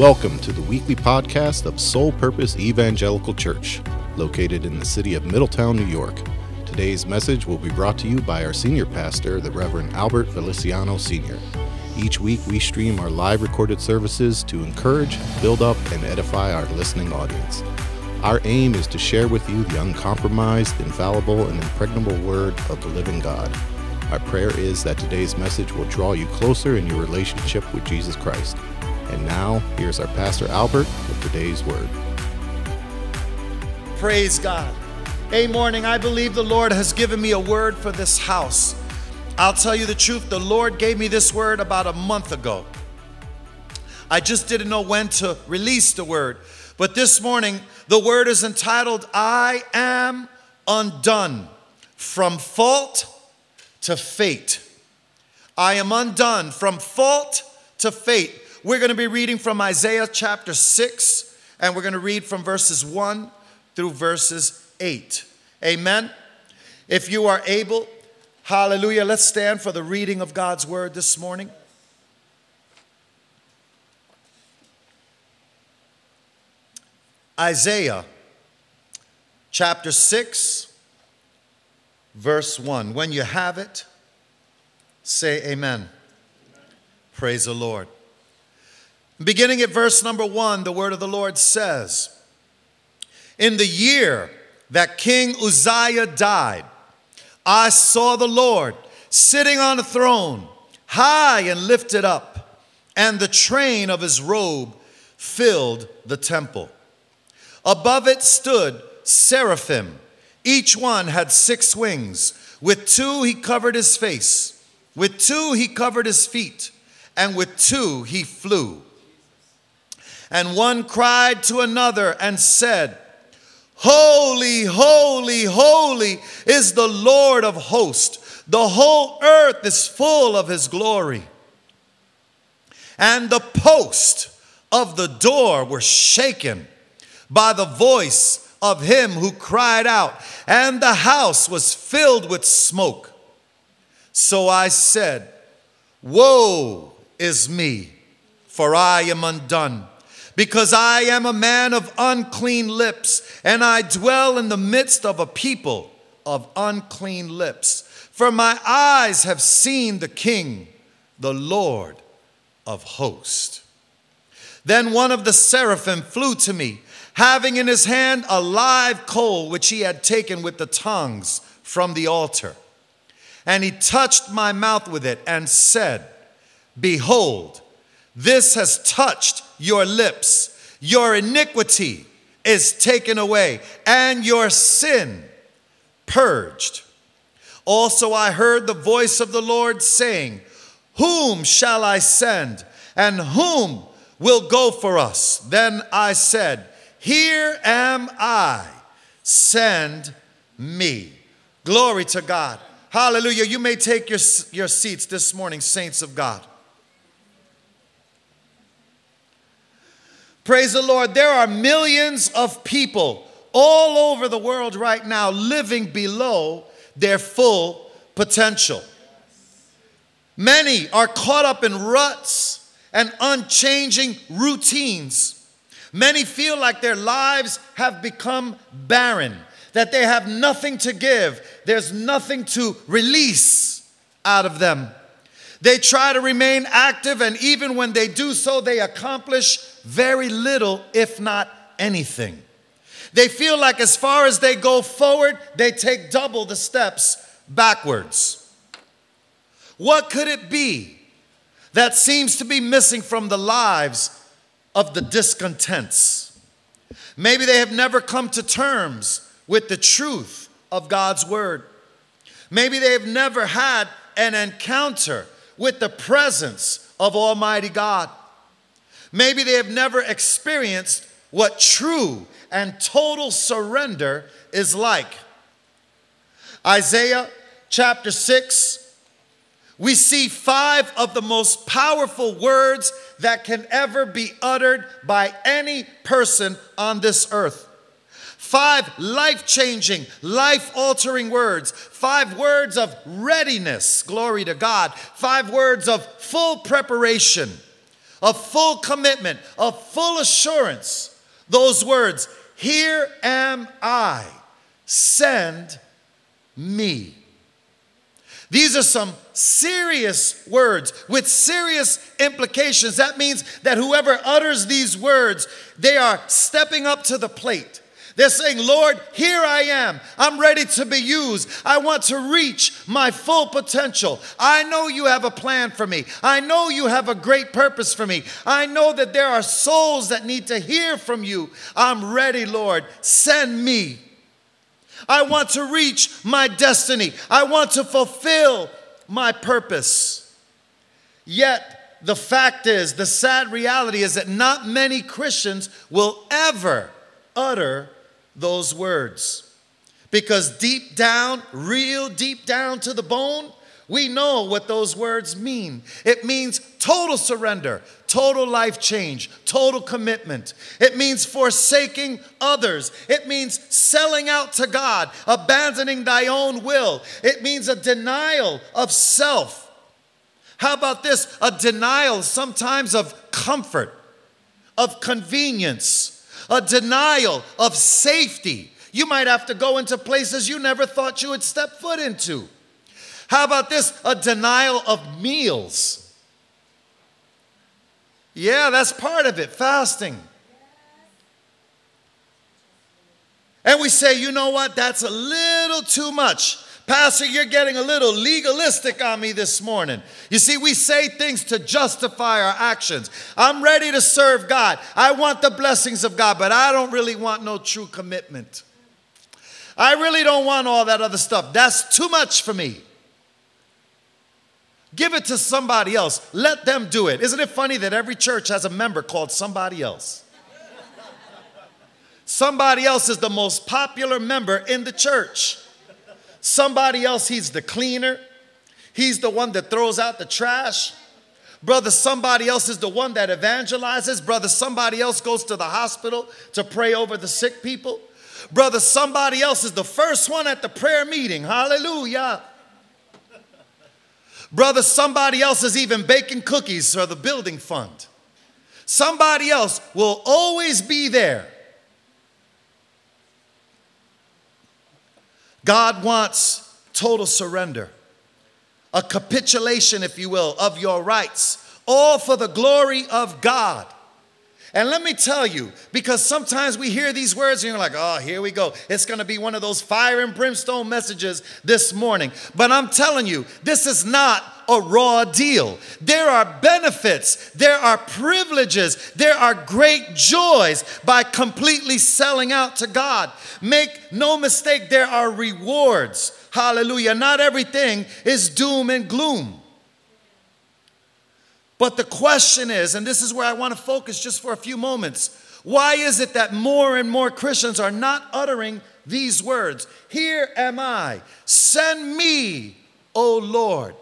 Welcome to the weekly podcast of Soul Purpose Evangelical Church, located in the city of Middletown, New York. Today's message will be brought to you by our senior pastor, the Reverend Albert Feliciano Sr. Each week, we stream our live recorded services to encourage, build up, and edify our listening audience. Our aim is to share with you the uncompromised, infallible, and impregnable Word of the living God. Our prayer is that today's message will draw you closer in your relationship with Jesus Christ. And now, here's our Pastor Albert with today's word. Praise God. A morning, I believe the Lord has given me a word for this house. I'll tell you the truth, the Lord gave me this word about a month ago. I just didn't know when to release the word. But this morning, the word is entitled, I Am Undone From Fault to Fate. I am undone from fault to fate. We're going to be reading from Isaiah chapter 6, and we're going to read from verses 1 through verses 8. Amen. If you are able, hallelujah, let's stand for the reading of God's word this morning. Isaiah chapter 6, verse 1. When you have it, say amen. Praise the Lord. Beginning at verse number one, the word of the Lord says, In the year that King Uzziah died, I saw the Lord sitting on a throne, high and lifted up, and the train of his robe filled the temple. Above it stood seraphim. Each one had six wings. With two he covered his face, with two he covered his feet, and with two he flew. And one cried to another and said, Holy, holy, holy is the Lord of hosts. The whole earth is full of his glory. And the post of the door were shaken by the voice of him who cried out, and the house was filled with smoke. So I said, Woe is me, for I am undone because I am a man of unclean lips, and I dwell in the midst of a people of unclean lips. For my eyes have seen the King, the Lord of hosts. Then one of the seraphim flew to me, having in his hand a live coal which he had taken with the tongues from the altar. And he touched my mouth with it and said, Behold, this has touched your lips. Your iniquity is taken away, and your sin purged. Also, I heard the voice of the Lord saying, Whom shall I send, and whom will go for us? Then I said, Here am I, send me. Glory to God. Hallelujah. You may take your, your seats this morning, saints of God. Praise the Lord. There are millions of people all over the world right now living below their full potential. Many are caught up in ruts and unchanging routines. Many feel like their lives have become barren, that they have nothing to give, there's nothing to release out of them. They try to remain active, and even when they do so, they accomplish very little, if not anything. They feel like as far as they go forward, they take double the steps backwards. What could it be that seems to be missing from the lives of the discontents? Maybe they have never come to terms with the truth of God's word. Maybe they have never had an encounter with the presence of Almighty God. Maybe they have never experienced what true and total surrender is like. Isaiah chapter 6, we see five of the most powerful words that can ever be uttered by any person on this earth. Five life changing, life altering words. Five words of readiness, glory to God. Five words of full preparation of full commitment, of full assurance. Those words, Here am I, send me. These are some serious words with serious implications. That means that whoever utters these words, they are stepping up to the plate. They're saying, Lord, here I am. I'm ready to be used. I want to reach my full potential. I know you have a plan for me. I know you have a great purpose for me. I know that there are souls that need to hear from you. I'm ready, Lord. Send me. I want to reach my destiny. I want to fulfill my purpose. Yet, the fact is, the sad reality is that not many Christians will ever utter those words. Because deep down, real deep down to the bone, we know what those words mean. It means total surrender, total life change, total commitment. It means forsaking others. It means selling out to God, abandoning thy own will. It means a denial of self. How about this? A denial sometimes of comfort, of convenience, a denial of safety. You might have to go into places you never thought you would step foot into. How about this? A denial of meals. Yeah, that's part of it, fasting. And we say, you know what? That's a little too much. Pastor, you're getting a little legalistic on me this morning. You see, we say things to justify our actions. I'm ready to serve God. I want the blessings of God, but I don't really want no true commitment. I really don't want all that other stuff. That's too much for me. Give it to somebody else. Let them do it. Isn't it funny that every church has a member called somebody else? Somebody else is the most popular member in the church. Somebody else, he's the cleaner. He's the one that throws out the trash. Brother, somebody else is the one that evangelizes. Brother, somebody else goes to the hospital to pray over the sick people. Brother, somebody else is the first one at the prayer meeting. Hallelujah. Brother, somebody else is even baking cookies for the building fund. Somebody else will always be there. God wants total surrender, a capitulation, if you will, of your rights, all for the glory of God. And let me tell you, because sometimes we hear these words and you're like, oh, here we go. It's going to be one of those fire and brimstone messages this morning. But I'm telling you, this is not a raw deal. There are benefits, there are privileges, there are great joys by completely selling out to God. Make no mistake, there are rewards. Hallelujah. Not everything is doom and gloom. But the question is, and this is where I want to focus just for a few moments why is it that more and more Christians are not uttering these words? Here am I, send me, O Lord.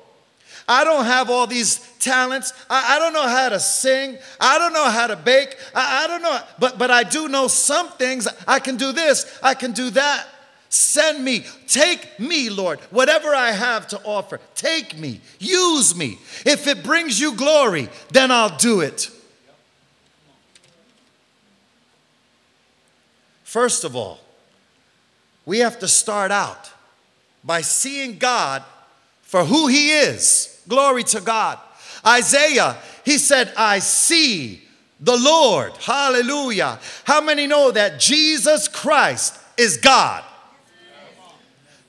I don't have all these talents. I, I, don't know how to sing. I don't know how to bake. I, I don't know, but, but I do know some things. I can do this, I can do that. Send me. Take me, Lord. Whatever I have to offer, take me. Use me. If it brings you glory, then I'll do it. First of all, we have to start out by seeing God for who He is. Glory to God. Isaiah, he said, I see the Lord. Hallelujah. How many know that Jesus Christ is God?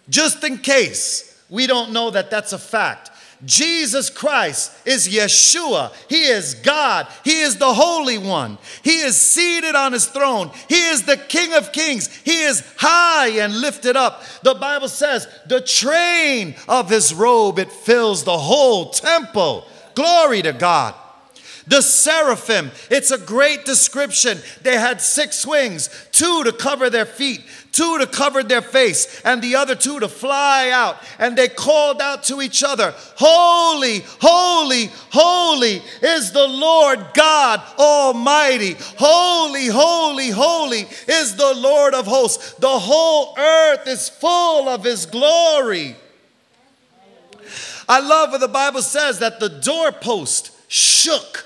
Just in case we don't know that that's a fact. Jesus Christ is Yeshua. He is God. He is the Holy One. He is seated on his throne. He is the King of Kings. He is high and lifted up. The Bible says, the train of his robe, it fills the whole temple. Glory to God. The seraphim, it's a great description. They had six wings, two to cover their feet, two to cover their face, and the other two to fly out. And they called out to each other, Holy, holy, holy is the Lord God Almighty. Holy, holy, holy is the Lord of hosts. The whole earth is full of his glory. I love what the Bible says that the doorpost shook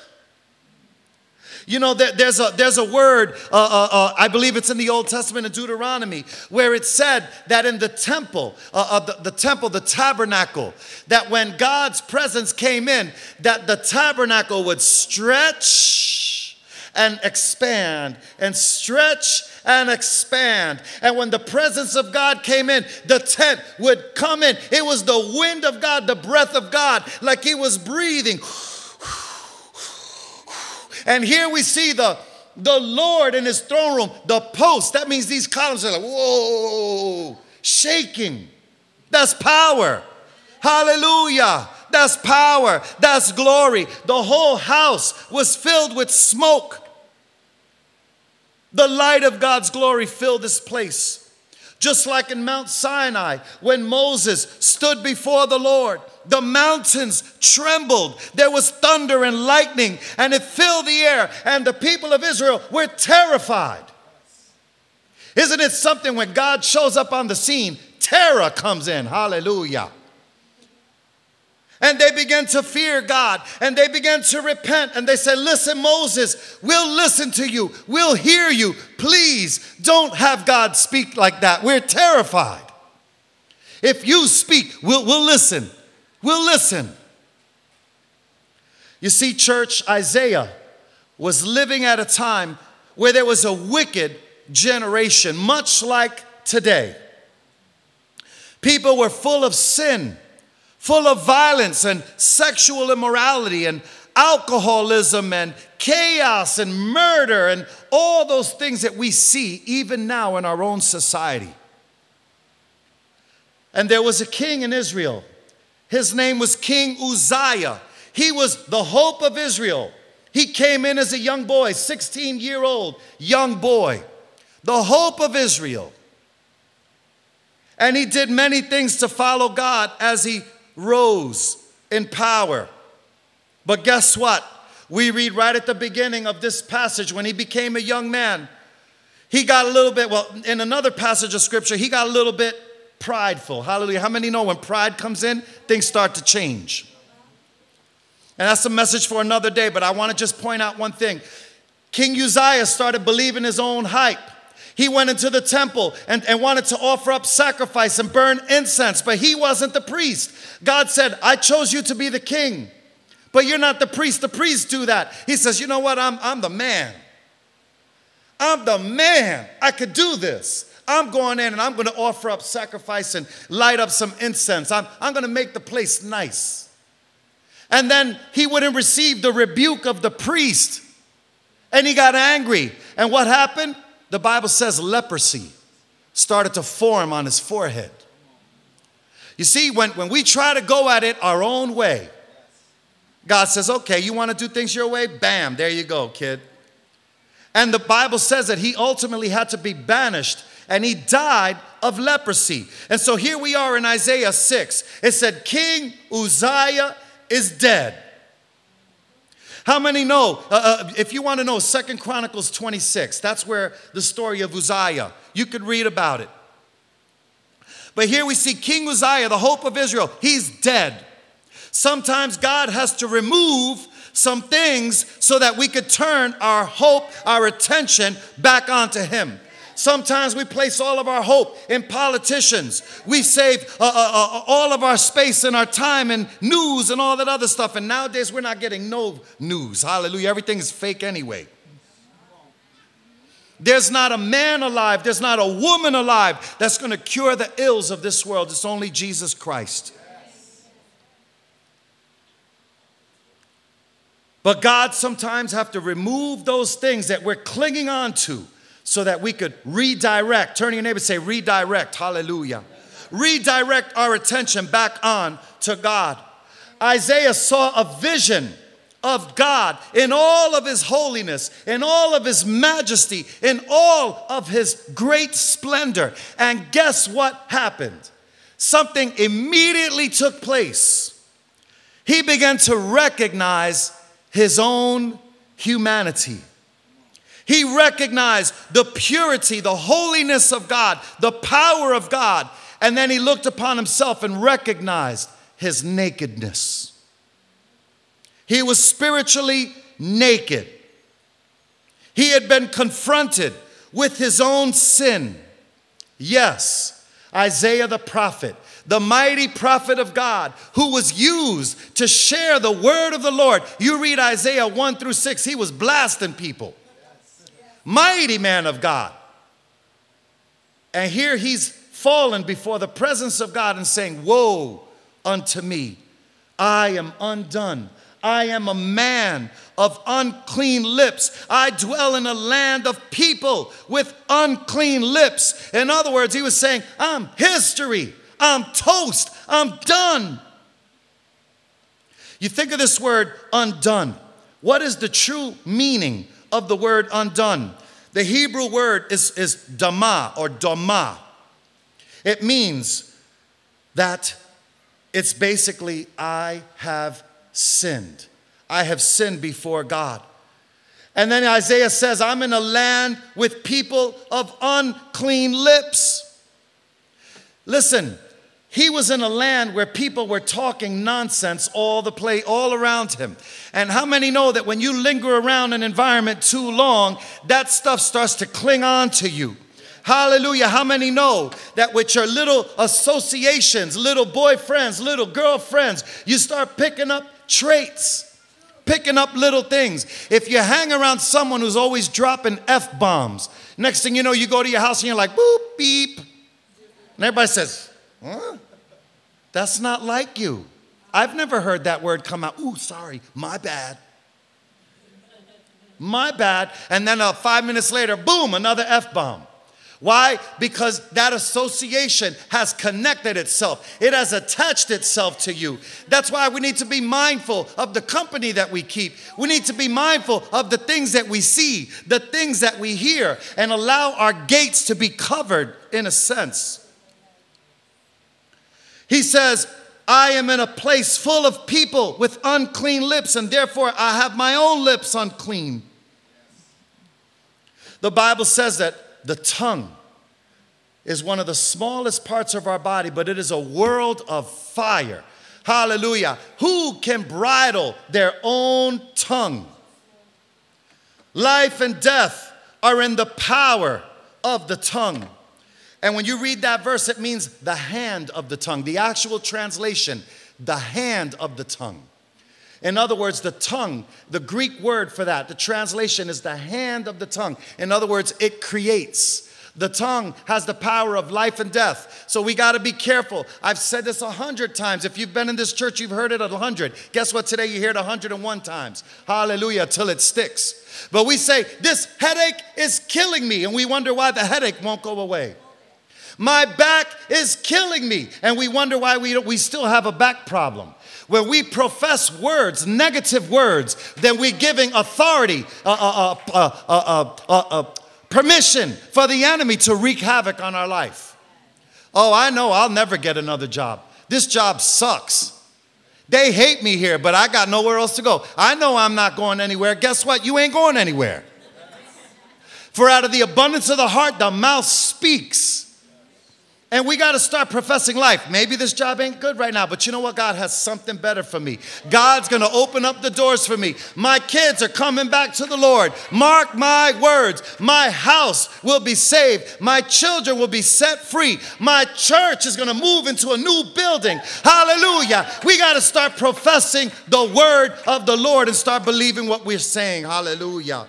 You know, there, there's, a, there's a word, uh, uh, uh, I believe it's in the Old Testament in Deuteronomy, where it said that in the temple, uh, uh, the, the temple, the tabernacle, that when God's presence came in, that the tabernacle would stretch and expand and stretch and expand. And when the presence of God came in, the tent would come in. It was the wind of God, the breath of God, like He was breathing. And here we see the, the Lord in his throne room, the post. That means these columns are like, whoa, shaking. That's power. Hallelujah. That's power. That's glory. The whole house was filled with smoke. The light of God's glory filled this place. Just like in Mount Sinai, when Moses stood before the Lord, the mountains trembled. There was thunder and lightning, and it filled the air, and the people of Israel were terrified. Isn't it something when God shows up on the scene, terror comes in? Hallelujah. And they began to fear God and they began to repent and they said, Listen, Moses, we'll listen to you, we'll hear you. Please don't have God speak like that. We're terrified. If you speak, we'll, we'll listen. We'll listen. You see, church, Isaiah was living at a time where there was a wicked generation, much like today. People were full of sin full of violence and sexual immorality and alcoholism and chaos and murder and all those things that we see even now in our own society. And there was a king in Israel. His name was King Uzziah. He was the hope of Israel. He came in as a young boy, 16 year old young boy, the hope of Israel. And he did many things to follow God as he rose in power. But guess what? We read right at the beginning of this passage when he became a young man, he got a little bit, well, in another passage of scripture, he got a little bit prideful. Hallelujah. How many know when pride comes in, things start to change? And that's a message for another day, but I want to just point out one thing. King Uzziah started believing his own hype. He went into the temple and, and wanted to offer up sacrifice and burn incense, but he wasn't the priest. God said, I chose you to be the king, but you're not the priest. The priests do that. He says, You know what? I'm, I'm the man. I'm the man. I could do this. I'm going in and I'm going to offer up sacrifice and light up some incense. I'm, I'm going to make the place nice. And then he wouldn't receive the rebuke of the priest. And he got angry. And what happened? the Bible says leprosy started to form on his forehead. You see, when, when we try to go at it our own way, God says, okay, you want to do things your way? Bam, there you go, kid. And the Bible says that he ultimately had to be banished and he died of leprosy. And so here we are in Isaiah 6. It said, King Uzziah is dead. How many know? Uh, uh, if you want to know, Second Chronicles 26, that's where the story of Uzziah, you could read about it. But here we see King Uzziah, the hope of Israel, he's dead. Sometimes God has to remove some things so that we could turn our hope, our attention back onto Him. Sometimes we place all of our hope in politicians. We save uh, uh, uh, all of our space and our time and news and all that other stuff. And nowadays we're not getting no news. Hallelujah. Everything is fake anyway. There's not a man alive, there's not a woman alive that's going to cure the ills of this world. It's only Jesus Christ. But God sometimes have to remove those things that we're clinging on to so that we could redirect. Turn to your neighbor say, redirect. Hallelujah. Redirect our attention back on to God. Isaiah saw a vision of God in all of his holiness, in all of his majesty, in all of his great splendor. And guess what happened? Something immediately took place. He began to recognize his own humanity. He recognized the purity, the holiness of God, the power of God, and then he looked upon himself and recognized his nakedness. He was spiritually naked. He had been confronted with his own sin. Yes, Isaiah the prophet, the mighty prophet of God, who was used to share the word of the Lord. You read Isaiah 1 through 6, he was blasting people. Mighty man of God. And here he's fallen before the presence of God and saying, Woe unto me, I am undone. I am a man of unclean lips. I dwell in a land of people with unclean lips. In other words, he was saying, I'm history. I'm toast. I'm done. You think of this word undone. What is the true meaning of the word undone? The Hebrew word is, is dama or dama. It means that it's basically, I have sinned. I have sinned before God. And then Isaiah says, I'm in a land with people of unclean lips. Listen, he was in a land where people were talking nonsense all the play all around him. And how many know that when you linger around an environment too long, that stuff starts to cling on to you? Hallelujah. How many know that with your little associations, little boyfriends, little girlfriends, you start picking up traits? picking up little things. If you hang around someone who's always dropping F bombs, next thing you know, you go to your house and you're like, boop, beep. And everybody says, huh? That's not like you. I've never heard that word come out. Ooh, sorry, my bad. My bad. And then uh, five minutes later, boom, another F bomb. Why? Because that association has connected itself, it has attached itself to you. That's why we need to be mindful of the company that we keep. We need to be mindful of the things that we see, the things that we hear, and allow our gates to be covered in a sense. He says, I am in a place full of people with unclean lips, and therefore I have my own lips unclean. The Bible says that the tongue is one of the smallest parts of our body, but it is a world of fire. Hallelujah. Who can bridle their own tongue? Life and death are in the power of the tongue. And when you read that verse, it means the hand of the tongue. The actual translation, the hand of the tongue. In other words, the tongue, the Greek word for that, the translation is the hand of the tongue. In other words, it creates. The tongue has the power of life and death. So we got to be careful. I've said this a hundred times. If you've been in this church, you've heard it a hundred. Guess what? Today you hear it a hundred and one times. Hallelujah, till it sticks. But we say, This headache is killing me. And we wonder why the headache won't go away. My back is killing me. And we wonder why we, we still have a back problem where we profess words, negative words, then we're giving authority, uh, uh, uh, permission for the enemy to wreak havoc on our life. Oh, I know I'll never get another job. This job sucks. They hate me here, but I got nowhere else to go. I know I'm not going anywhere. Guess what? You ain't going anywhere. For out of the abundance of the heart, the mouth speaks. And we got to start professing life. Maybe this job ain't good right now, but you know what? God has something better for me. God's going to open up the doors for me. My kids are coming back to the Lord. Mark my words. My house will be saved. My children will be set free. My church is going to move into a new building. Hallelujah. We got to start professing the word of the Lord and start believing what we're saying. Hallelujah.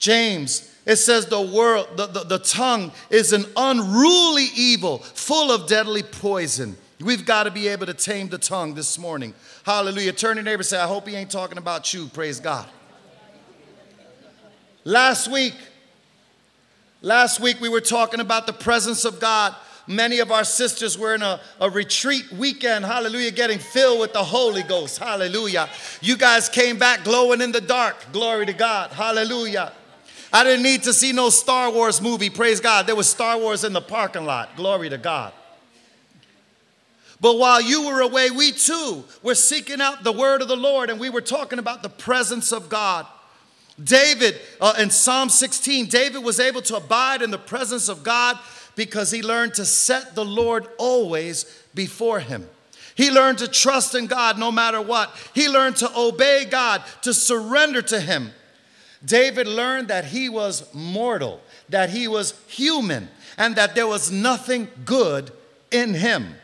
James it says the world, the, the, the tongue is an unruly evil, full of deadly poison. We've got to be able to tame the tongue this morning. Hallelujah. Turn to your neighbor say, I hope he ain't talking about you. Praise God. Last week, last week we were talking about the presence of God. Many of our sisters were in a, a retreat weekend, hallelujah, getting filled with the Holy Ghost, hallelujah. You guys came back glowing in the dark, glory to God, hallelujah. I didn't need to see no Star Wars movie, praise God. There was Star Wars in the parking lot, glory to God. But while you were away, we too were seeking out the word of the Lord and we were talking about the presence of God. David, uh, in Psalm 16, David was able to abide in the presence of God because he learned to set the Lord always before him. He learned to trust in God no matter what. He learned to obey God, to surrender to Him. David learned that he was mortal, that he was human, and that there was nothing good in him.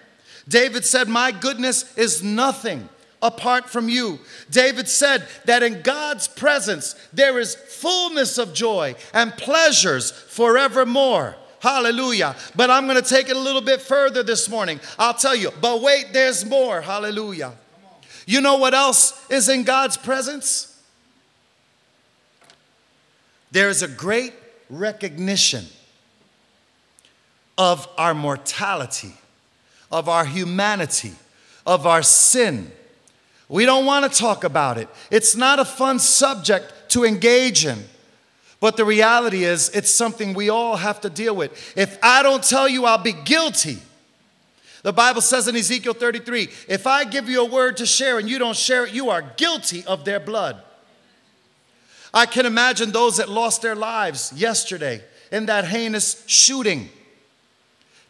David said, My goodness is nothing apart from you. David said that in God's presence there is fullness of joy and pleasures forevermore. Hallelujah. But I'm going to take it a little bit further this morning. I'll tell you, but wait, there's more. Hallelujah. You know what else is in God's presence? There is a great recognition of our mortality, of our humanity, of our sin. We don't want to talk about it. It's not a fun subject to engage in. But the reality is, it's something we all have to deal with. If I don't tell you, I'll be guilty. The Bible says in Ezekiel 33 if I give you a word to share and you don't share it, you are guilty of their blood. I can imagine those that lost their lives yesterday in that heinous shooting.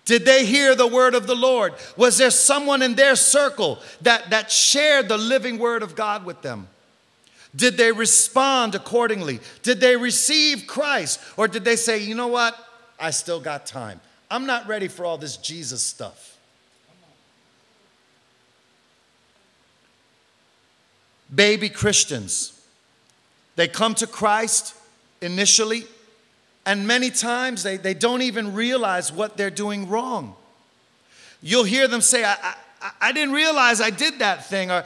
Did they hear the word of the Lord? Was there someone in their circle that, that shared the living word of God with them? Did they respond accordingly? Did they receive Christ? Or did they say, you know what? I still got time. I'm not ready for all this Jesus stuff. Baby Christians, they come to Christ initially, and many times they, they don't even realize what they're doing wrong. You'll hear them say, I, I, I didn't realize I did that thing, or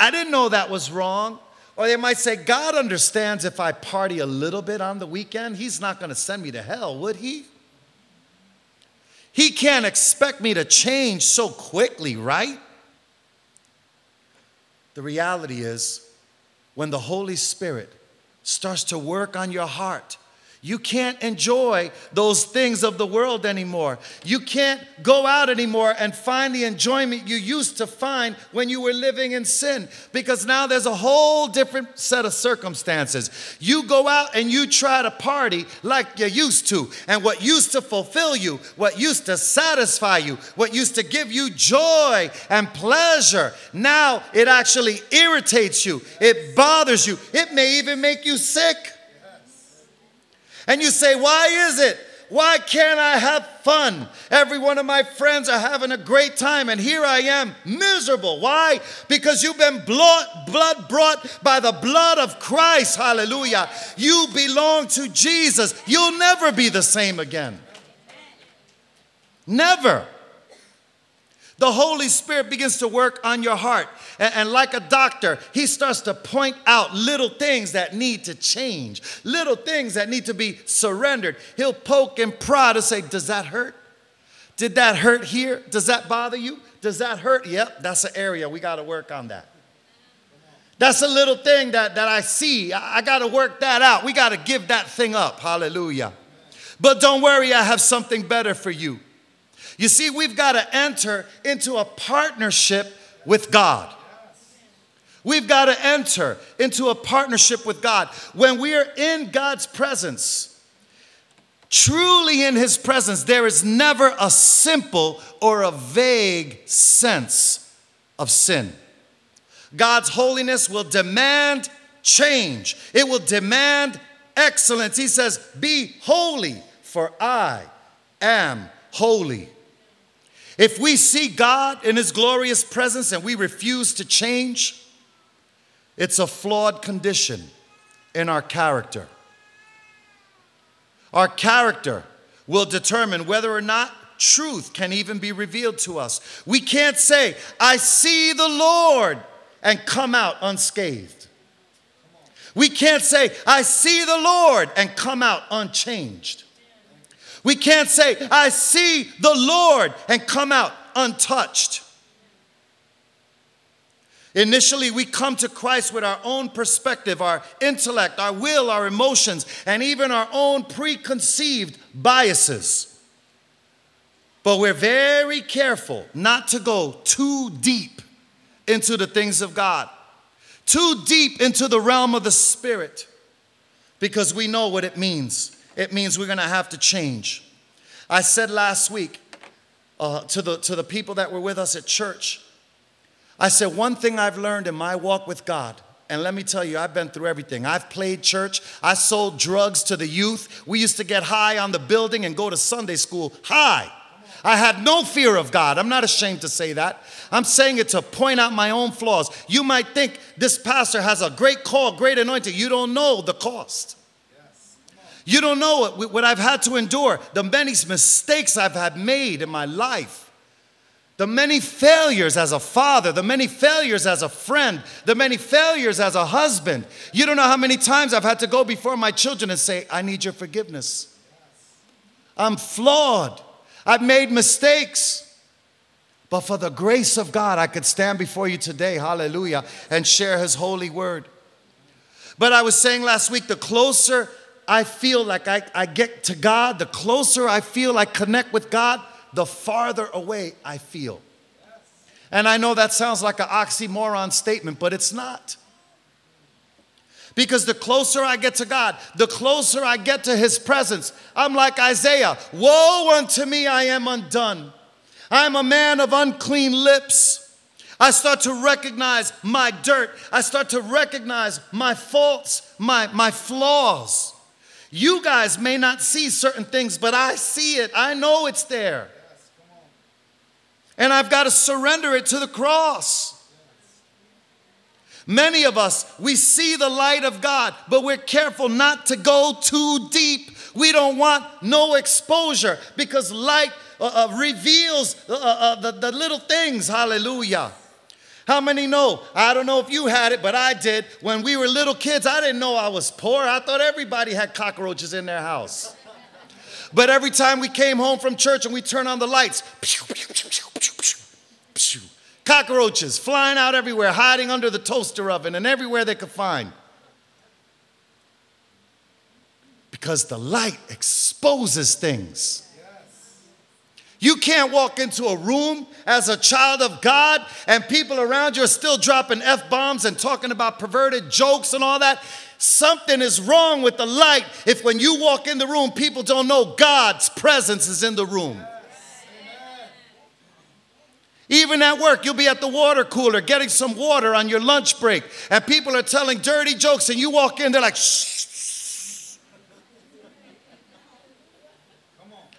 I didn't know that was wrong. Or they might say, God understands if I party a little bit on the weekend, He's not going to send me to hell, would He? He can't expect me to change so quickly, right? The reality is, when the Holy Spirit starts to work on your heart, you can't enjoy those things of the world anymore. You can't go out anymore and find the enjoyment you used to find when you were living in sin because now there's a whole different set of circumstances. You go out and you try to party like you used to, and what used to fulfill you, what used to satisfy you, what used to give you joy and pleasure, now it actually irritates you, it bothers you, it may even make you sick. And you say, Why is it? Why can't I have fun? Every one of my friends are having a great time, and here I am miserable. Why? Because you've been blood, brought by the blood of Christ. Hallelujah. You belong to Jesus. You'll never be the same again. Never. The Holy Spirit begins to work on your heart. And, and, like a doctor, he starts to point out little things that need to change, little things that need to be surrendered. He'll poke and prod to say, Does that hurt? Did that hurt here? Does that bother you? Does that hurt? Yep, that's an area. We got to work on that. That's a little thing that, that I see. I, I got to work that out. We got to give that thing up. Hallelujah. But don't worry, I have something better for you. You see, we've got to enter into a partnership with God. We've got to enter into a partnership with God. When we are in God's presence, truly in His presence, there is never a simple or a vague sense of sin. God's holiness will demand change, it will demand excellence. He says, Be holy, for I am holy. If we see God in His glorious presence and we refuse to change, it's a flawed condition in our character. Our character will determine whether or not truth can even be revealed to us. We can't say, I see the Lord, and come out unscathed. We can't say, I see the Lord, and come out unchanged. We can't say, I see the Lord and come out untouched. Initially, we come to Christ with our own perspective, our intellect, our will, our emotions, and even our own preconceived biases. But we're very careful not to go too deep into the things of God, too deep into the realm of the Spirit, because we know what it means it means we're going to have to change. I said last week uh, to, the, to the people that were with us at church I said, one thing I've learned in my walk with God, and let me tell you, I've been through everything. I've played church, I sold drugs to the youth. We used to get high on the building and go to Sunday school high. I had no fear of God. I'm not ashamed to say that. I'm saying it to point out my own flaws. You might think this pastor has a great call, great anointing. You don't know the cost. You don't know what I've had to endure, the many mistakes I've had made in my life the many failures as a father, the many failures as a friend, the many failures as a husband. You don't know how many times I've had to go before my children and say, I need your forgiveness. I'm flawed. I've made mistakes. But for the grace of God, I could stand before you today, hallelujah, and share His holy word. But I was saying last week, the closer I feel like I, I get to God, the closer I feel I connect with God, the farther away I feel. And I know that sounds like an oxymoron statement, but it's not. Because the closer I get to God, the closer I get to His presence, I'm like Isaiah Woe unto me, I am undone. I'm a man of unclean lips. I start to recognize my dirt. I start to recognize my faults, my, my flaws. You guys may not see certain things, but I see it. I know it's there and I've got to surrender it to the cross. Many of us, we see the light of God, but we're careful not to go too deep. We don't want no exposure because light uh, uh, reveals uh, uh, uh, the, the little things. Hallelujah. How many know? I don't know if you had it, but I did. When we were little kids, I didn't know I was poor. I thought everybody had cockroaches in their house. But every time we came home from church and we turned on the lights, pew, pew, pew, cockroaches flying out everywhere, hiding under the toaster oven and everywhere they could find. Because the light exposes things. You can't walk into a room as a child of God and people around you are still dropping F bombs and talking about perverted jokes and all that. Something is wrong with the light if when you walk in the room, people don't know God's presence is in the room. Even at work, you'll be at the water cooler getting some water on your lunch break, and people are telling dirty jokes, and you walk in, they're like, shh.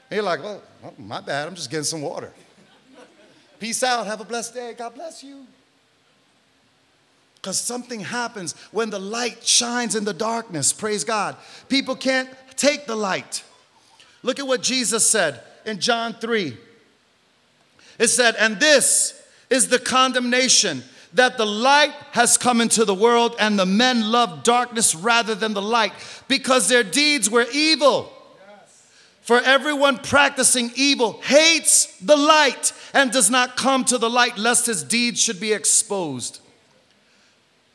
And you're like, well, my bad, I'm just getting some water. Peace out, have a blessed day, God bless you. Because something happens when the light shines in the darkness. Praise God. People can't take the light. Look at what Jesus said in John 3. It said, And this is the condemnation that the light has come into the world, and the men love darkness rather than the light because their deeds were evil. For everyone practicing evil hates the light and does not come to the light lest his deeds should be exposed.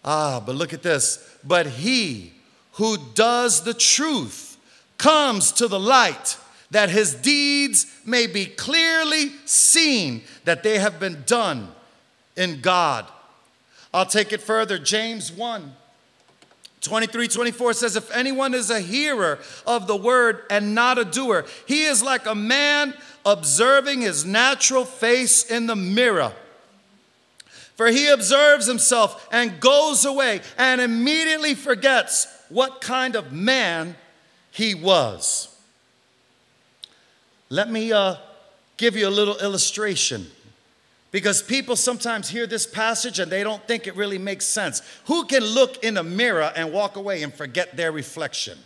Ah, but look at this. But he who does the truth comes to the light that his deeds may be clearly seen that they have been done in God. I'll take it further. James 1 23 24 says, If anyone is a hearer of the word and not a doer, he is like a man observing his natural face in the mirror. For he observes himself and goes away and immediately forgets what kind of man he was. Let me uh, give you a little illustration because people sometimes hear this passage and they don't think it really makes sense. Who can look in a mirror and walk away and forget their reflection?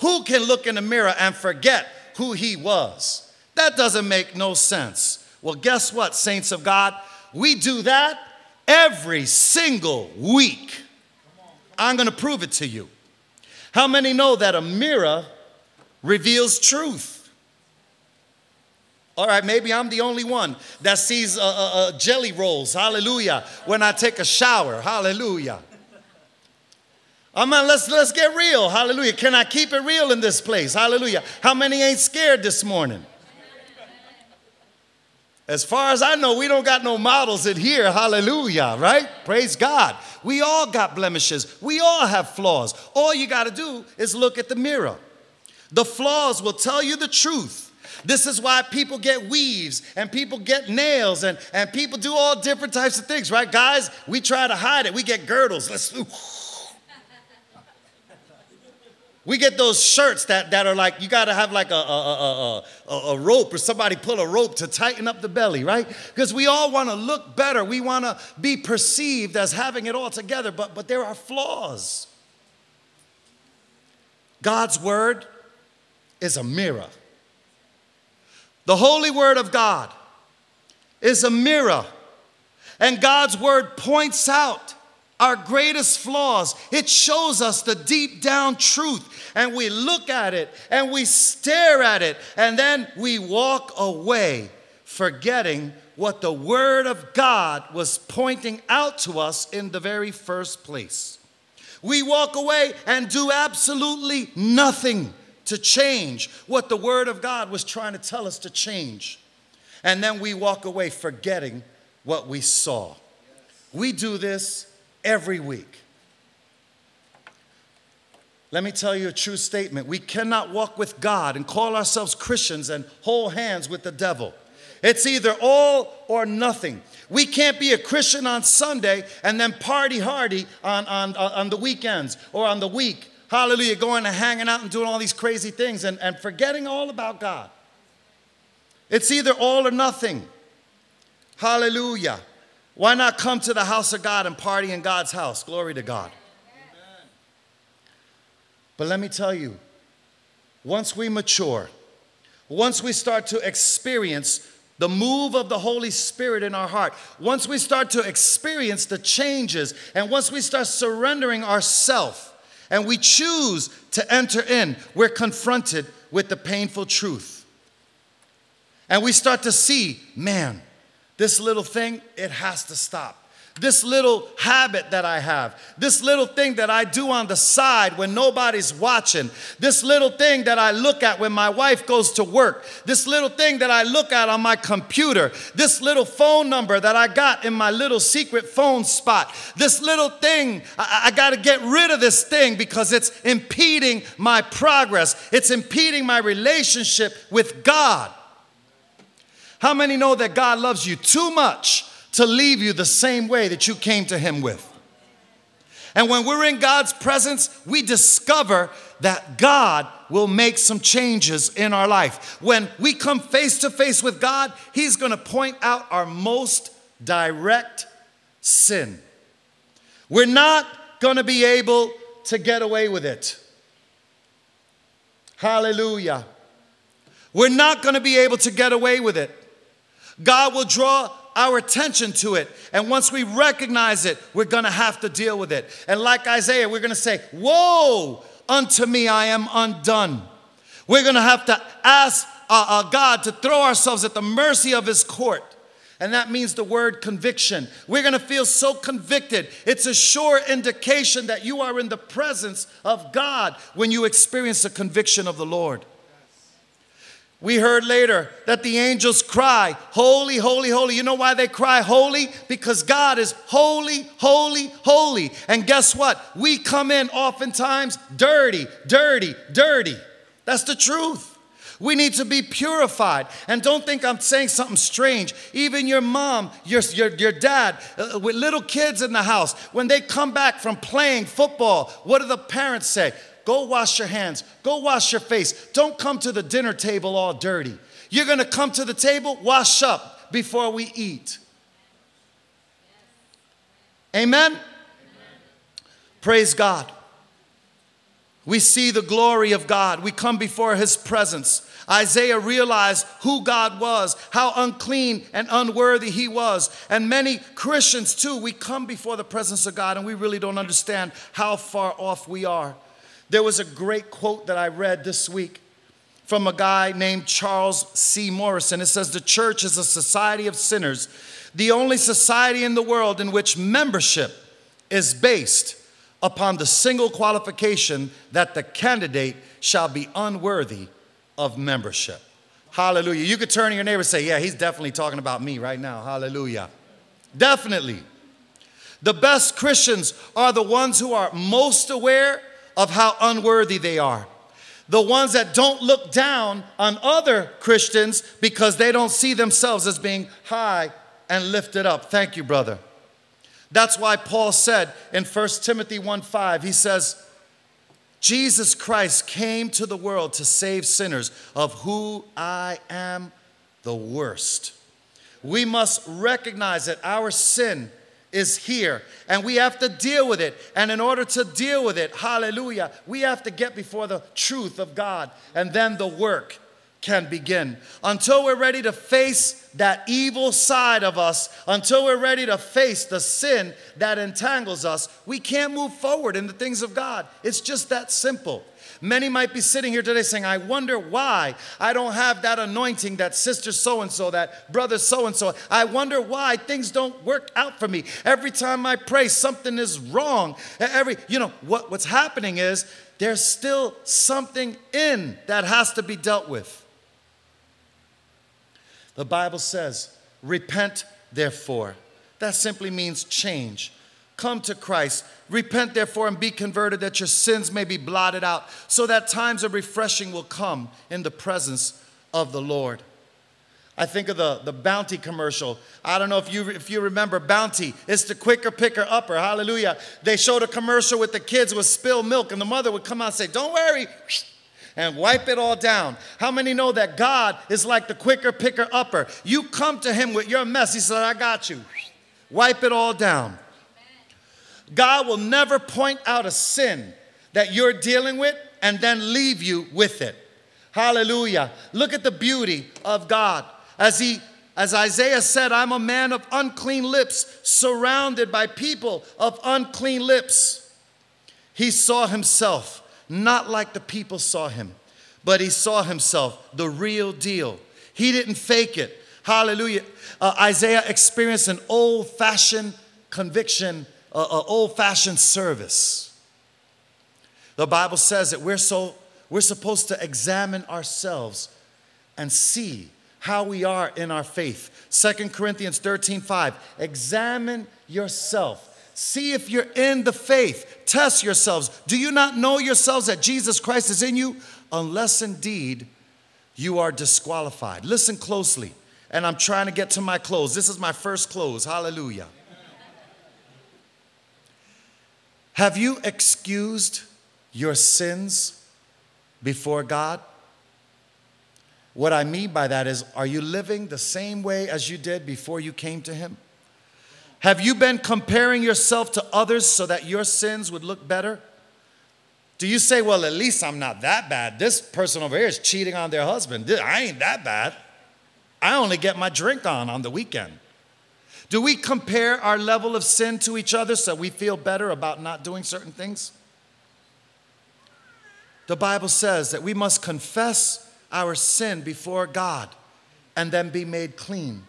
Who can look in a mirror and forget who he was? That doesn't make no sense. Well, guess what, saints of God? We do that every single week. I'm going to prove it to you. How many know that a mirror reveals truth? All right, maybe I'm the only one that sees uh, uh, jelly rolls, hallelujah, when I take a shower, hallelujah. I mean, let's, let's get real, hallelujah. Can I keep it real in this place, hallelujah? How many ain't scared this morning? As far as I know, we don't got no models in here. Hallelujah, right? Praise God. We all got blemishes. We all have flaws. All you got to do is look at the mirror. The flaws will tell you the truth. This is why people get weaves and people get nails and, and people do all different types of things, right? Guys, we try to hide it. We get girdles. Let's We get those shirts that, that are like, you gotta have like a, a, a, a, rope or somebody pull a rope to tighten up the belly, right? Because we all wanna look better. We wanna be perceived as having it all together, but, but there are flaws. God's word is a mirror. The holy word of God is a mirror. And God's word points out our greatest flaws. It shows us the deep down truth, and we look at it and we stare at it, and then we walk away, forgetting what the Word of God was pointing out to us in the very first place. We walk away and do absolutely nothing to change what the Word of God was trying to tell us to change. And then we walk away forgetting what we saw. We do this every week. Let me tell you a true statement. We cannot walk with God and call ourselves Christians and hold hands with the devil. It's either all or nothing. We can't be a Christian on Sunday and then party hardy on, on, on the weekends or on the week. Hallelujah, going and hanging out and doing all these crazy things and, and forgetting all about God. It's either all or nothing. Hallelujah. Why not come to the house of God and party in God's house? Glory to God. But let me tell you, once we mature, once we start to experience the move of the Holy Spirit in our heart, once we start to experience the changes, and once we start surrendering ourself and we choose to enter in, we're confronted with the painful truth. And we start to see, man, this little thing, it has to stop. This little habit that I have, this little thing that I do on the side when nobody's watching, this little thing that I look at when my wife goes to work, this little thing that I look at on my computer, this little phone number that I got in my little secret phone spot, this little thing, I, I got to get rid of this thing because it's impeding my progress, it's impeding my relationship with God. How many know that God loves you too much to leave you the same way that you came to Him with? And when we're in God's presence, we discover that God will make some changes in our life. When we come face to face with God, He's gonna point out our most direct sin. We're not gonna be able to get away with it. Hallelujah. We're not gonna be able to get away with it. God will draw our attention to it. And once we recognize it, we're gonna have to deal with it. And like Isaiah, we're gonna say, Woe unto me, I am undone. We're gonna have to ask uh, uh, God to throw ourselves at the mercy of His court. And that means the word conviction. We're gonna feel so convicted. It's a sure indication that you are in the presence of God when you experience the conviction of the Lord. We heard later that the angels cry, Holy, holy, holy. You know why they cry holy? Because God is holy, holy, holy. And guess what? We come in oftentimes dirty, dirty, dirty. That's the truth. We need to be purified. And don't think I'm saying something strange. Even your mom, your, your, your dad, uh, with little kids in the house, when they come back from playing football, what do the parents say? Go wash your hands. Go wash your face. Don't come to the dinner table all dirty. You're going to come to the table, wash up before we eat. Amen? Amen? Praise God. We see the glory of God. We come before his presence. Isaiah realized who God was, how unclean and unworthy he was. And many Christians, too, we come before the presence of God and we really don't understand how far off we are. There was a great quote that I read this week from a guy named Charles C. Morrison. It says, The church is a society of sinners, the only society in the world in which membership is based upon the single qualification that the candidate shall be unworthy of membership. Hallelujah. You could turn to your neighbor and say, Yeah, he's definitely talking about me right now. Hallelujah. Definitely. The best Christians are the ones who are most aware of how unworthy they are. The ones that don't look down on other Christians because they don't see themselves as being high and lifted up. Thank you, brother. That's why Paul said in 1 Timothy 1 5, he says, Jesus Christ came to the world to save sinners, of who I am the worst. We must recognize that our sin is here and we have to deal with it. And in order to deal with it, hallelujah, we have to get before the truth of God and then the work can begin. Until we're ready to face that evil side of us, until we're ready to face the sin that entangles us, we can't move forward in the things of God. It's just that simple. Many might be sitting here today saying, I wonder why I don't have that anointing that sister so and so, that brother so and so. I wonder why things don't work out for me. Every time I pray, something is wrong. Every, you know, what, what's happening is there's still something in that has to be dealt with. The Bible says, Repent therefore. That simply means change. Come to Christ. Repent therefore and be converted that your sins may be blotted out, so that times of refreshing will come in the presence of the Lord. I think of the, the Bounty commercial. I don't know if you, if you remember Bounty. It's the quicker picker upper. Hallelujah. They showed a commercial with the kids with spilled milk, and the mother would come out and say, Don't worry, and wipe it all down. How many know that God is like the quicker picker upper? You come to Him with your mess, He said, I got you. Wipe it all down. God will never point out a sin that you're dealing with and then leave you with it. Hallelujah. Look at the beauty of God. As he as Isaiah said, I'm a man of unclean lips, surrounded by people of unclean lips. He saw himself not like the people saw him, but he saw himself the real deal. He didn't fake it. Hallelujah. Uh, Isaiah experienced an old fashioned conviction, uh, uh, old fashioned service. The Bible says that we're, so, we're supposed to examine ourselves and see how we are in our faith. Second Corinthians 13 5. Examine yourself See if you're in the faith. Test yourselves. Do you not know yourselves that Jesus Christ is in you? Unless indeed you are disqualified. Listen closely. And I'm trying to get to my close. This is my first close. Hallelujah. Have you excused your sins before God? What I mean by that is, are you living the same way as you did before you came to Him? Have you been comparing yourself to others so that your sins would look better? Do you say, well, at least I'm not that bad? This person over here is cheating on their husband. I ain't that bad. I only get my drink on on the weekend. Do we compare our level of sin to each other so we feel better about not doing certain things? The Bible says that we must confess our sin before God and then be made clean.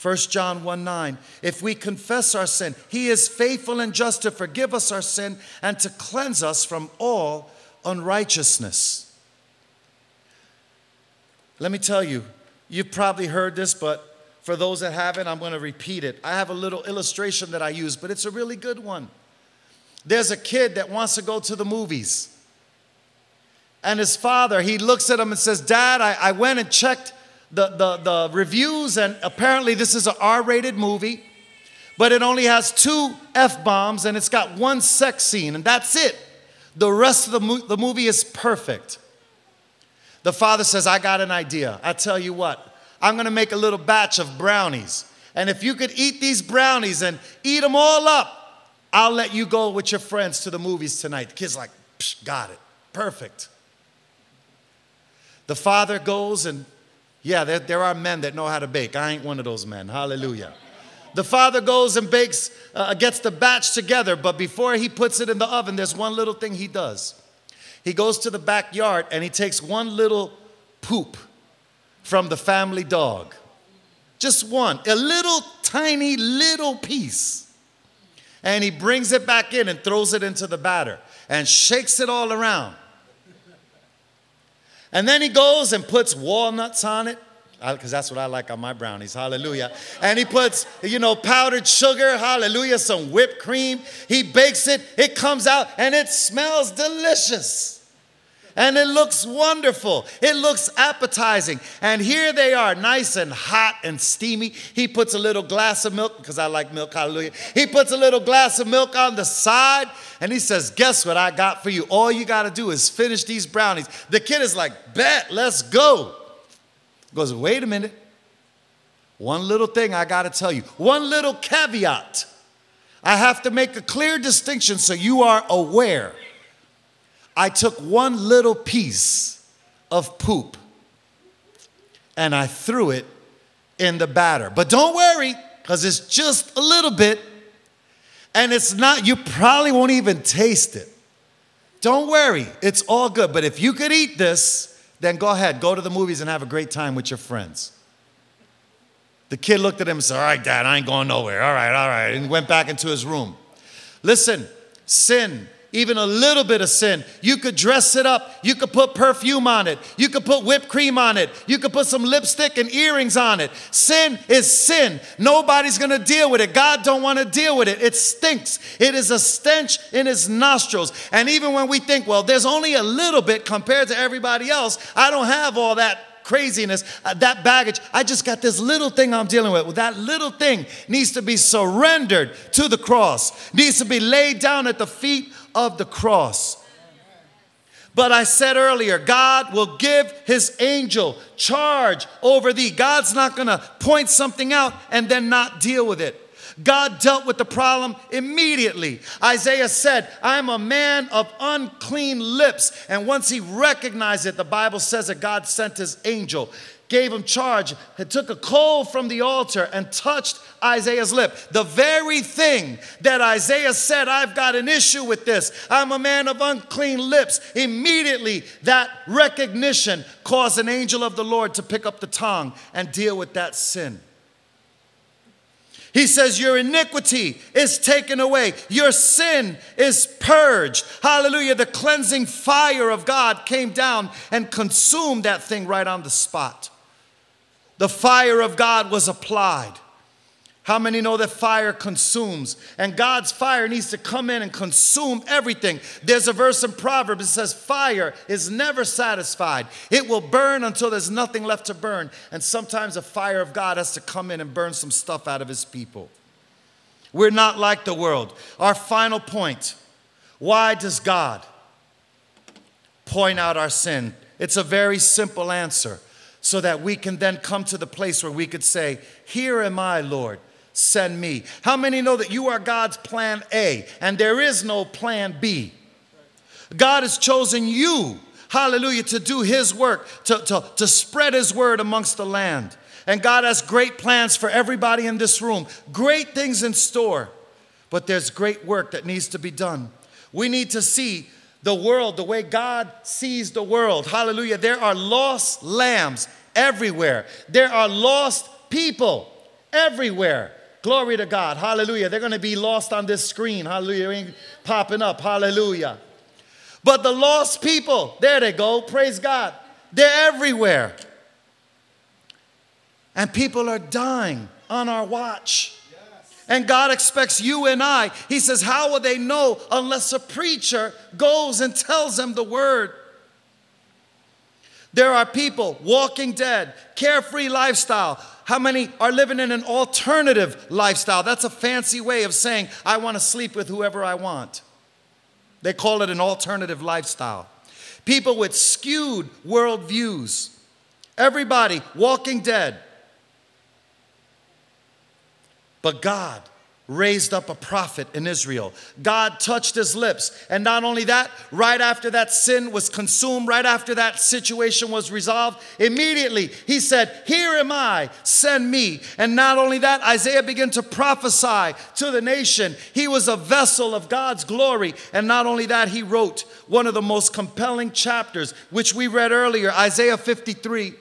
1 John 1 9. If we confess our sin, he is faithful and just to forgive us our sin and to cleanse us from all unrighteousness. Let me tell you, you've probably heard this, but for those that haven't, I'm going to repeat it. I have a little illustration that I use, but it's a really good one. There's a kid that wants to go to the movies. And his father, he looks at him and says, Dad, I, I went and checked the, the, the reviews, and apparently this is an R rated movie, but it only has two F bombs and it's got one sex scene, and that's it. The rest of the, mo- the movie is perfect. The father says, I got an idea. I tell you what, I'm gonna make a little batch of brownies. And if you could eat these brownies and eat them all up, I'll let you go with your friends to the movies tonight. The kid's like, got it. Perfect. The father goes and yeah, there, there are men that know how to bake. I ain't one of those men. Hallelujah. The father goes and bakes, uh, gets the batch together, but before he puts it in the oven, there's one little thing he does. He goes to the backyard and he takes one little poop from the family dog. Just one, a little tiny little piece. And he brings it back in and throws it into the batter and shakes it all around. And then he goes and puts walnuts on it, because that's what I like on my brownies. Hallelujah. And he puts, you know, powdered sugar. Hallelujah. Some whipped cream. He bakes it. It comes out and it smells delicious. And it looks wonderful. It looks appetizing. And here they are, nice and hot and steamy. He puts a little glass of milk, because I like milk, hallelujah. He puts a little glass of milk on the side and he says, Guess what I got for you? All you got to do is finish these brownies. The kid is like, Bet, let's go. Goes, Wait a minute. One little thing I got to tell you, one little caveat. I have to make a clear distinction so you are aware. I took one little piece of poop and I threw it in the batter. But don't worry, because it's just a little bit and it's not, you probably won't even taste it. Don't worry, it's all good. But if you could eat this, then go ahead, go to the movies and have a great time with your friends. The kid looked at him and said, All right, dad, I ain't going nowhere. All right, all right. And went back into his room. Listen, sin even a little bit of sin. You could dress it up. You could put perfume on it. You could put whipped cream on it. You could put some lipstick and earrings on it. Sin is sin. Nobody's going to deal with it. God don't want to deal with it. It stinks. It is a stench in his nostrils. And even when we think, well, there's only a little bit compared to everybody else, I don't have all that craziness, uh, that baggage. I just got this little thing I'm dealing with. Well, that little thing needs to be surrendered to the cross, needs to be laid down at the feet of the cross. But I said earlier, God will give his angel charge over thee. God's not going to point something out and then not deal with it. God dealt with the problem immediately. Isaiah said, I'm a man of unclean lips. And once he recognized it, the Bible says that God sent his angel gave him charge, and took a coal from the altar and touched Isaiah's lip. The very thing that Isaiah said, I've got an issue with this. I'm a man of unclean lips. Immediately, that recognition caused an angel of the Lord to pick up the tongue and deal with that sin. He says, Your iniquity is taken away, your sin is purged. Hallelujah. The cleansing fire of God came down and consumed that thing right on the spot. The fire of God was applied. How many know that fire consumes? And God's fire needs to come in and consume everything. There's a verse in Proverbs that says, Fire is never satisfied. It will burn until there's nothing left to burn. And sometimes the fire of God has to come in and burn some stuff out of his people. We're not like the world. Our final point why does God point out our sin? It's a very simple answer so that we can then come to the place where we could say, Here am I, Lord, send me. How many know that you are God's plan A and there is no plan B? God has chosen you, hallelujah, to do His work, to, to, to spread His word amongst the land. And God has great plans for everybody in this room, great things in store, but there's great work that needs to be done. We need to see the world the way God sees the world. Hallelujah. There are lost lambs everywhere, there are lost people everywhere. Glory to God. Hallelujah. They're going to be lost on this screen. Hallelujah. Popping up. Hallelujah. But the lost people, there they go. Praise God. They're everywhere. And people are dying on our watch. And God expects you and I. He says, How will they know unless a preacher goes and tells them the word? There are people walking dead, carefree lifestyle. How many are living in an alternative lifestyle? That's a fancy way of saying, I want to sleep with whoever I want. They call it an alternative lifestyle. People with skewed worldviews. Everybody walking dead. But God raised up a prophet in Israel. God touched his lips. And not only that, right after that sin was consumed, right after that situation was resolved, immediately he said, Here am I, send me. And not only that, Isaiah began to prophesy to the nation. He was a vessel of God's glory. And not only that, he wrote one of the most compelling chapters, which we read earlier, Isaiah 53.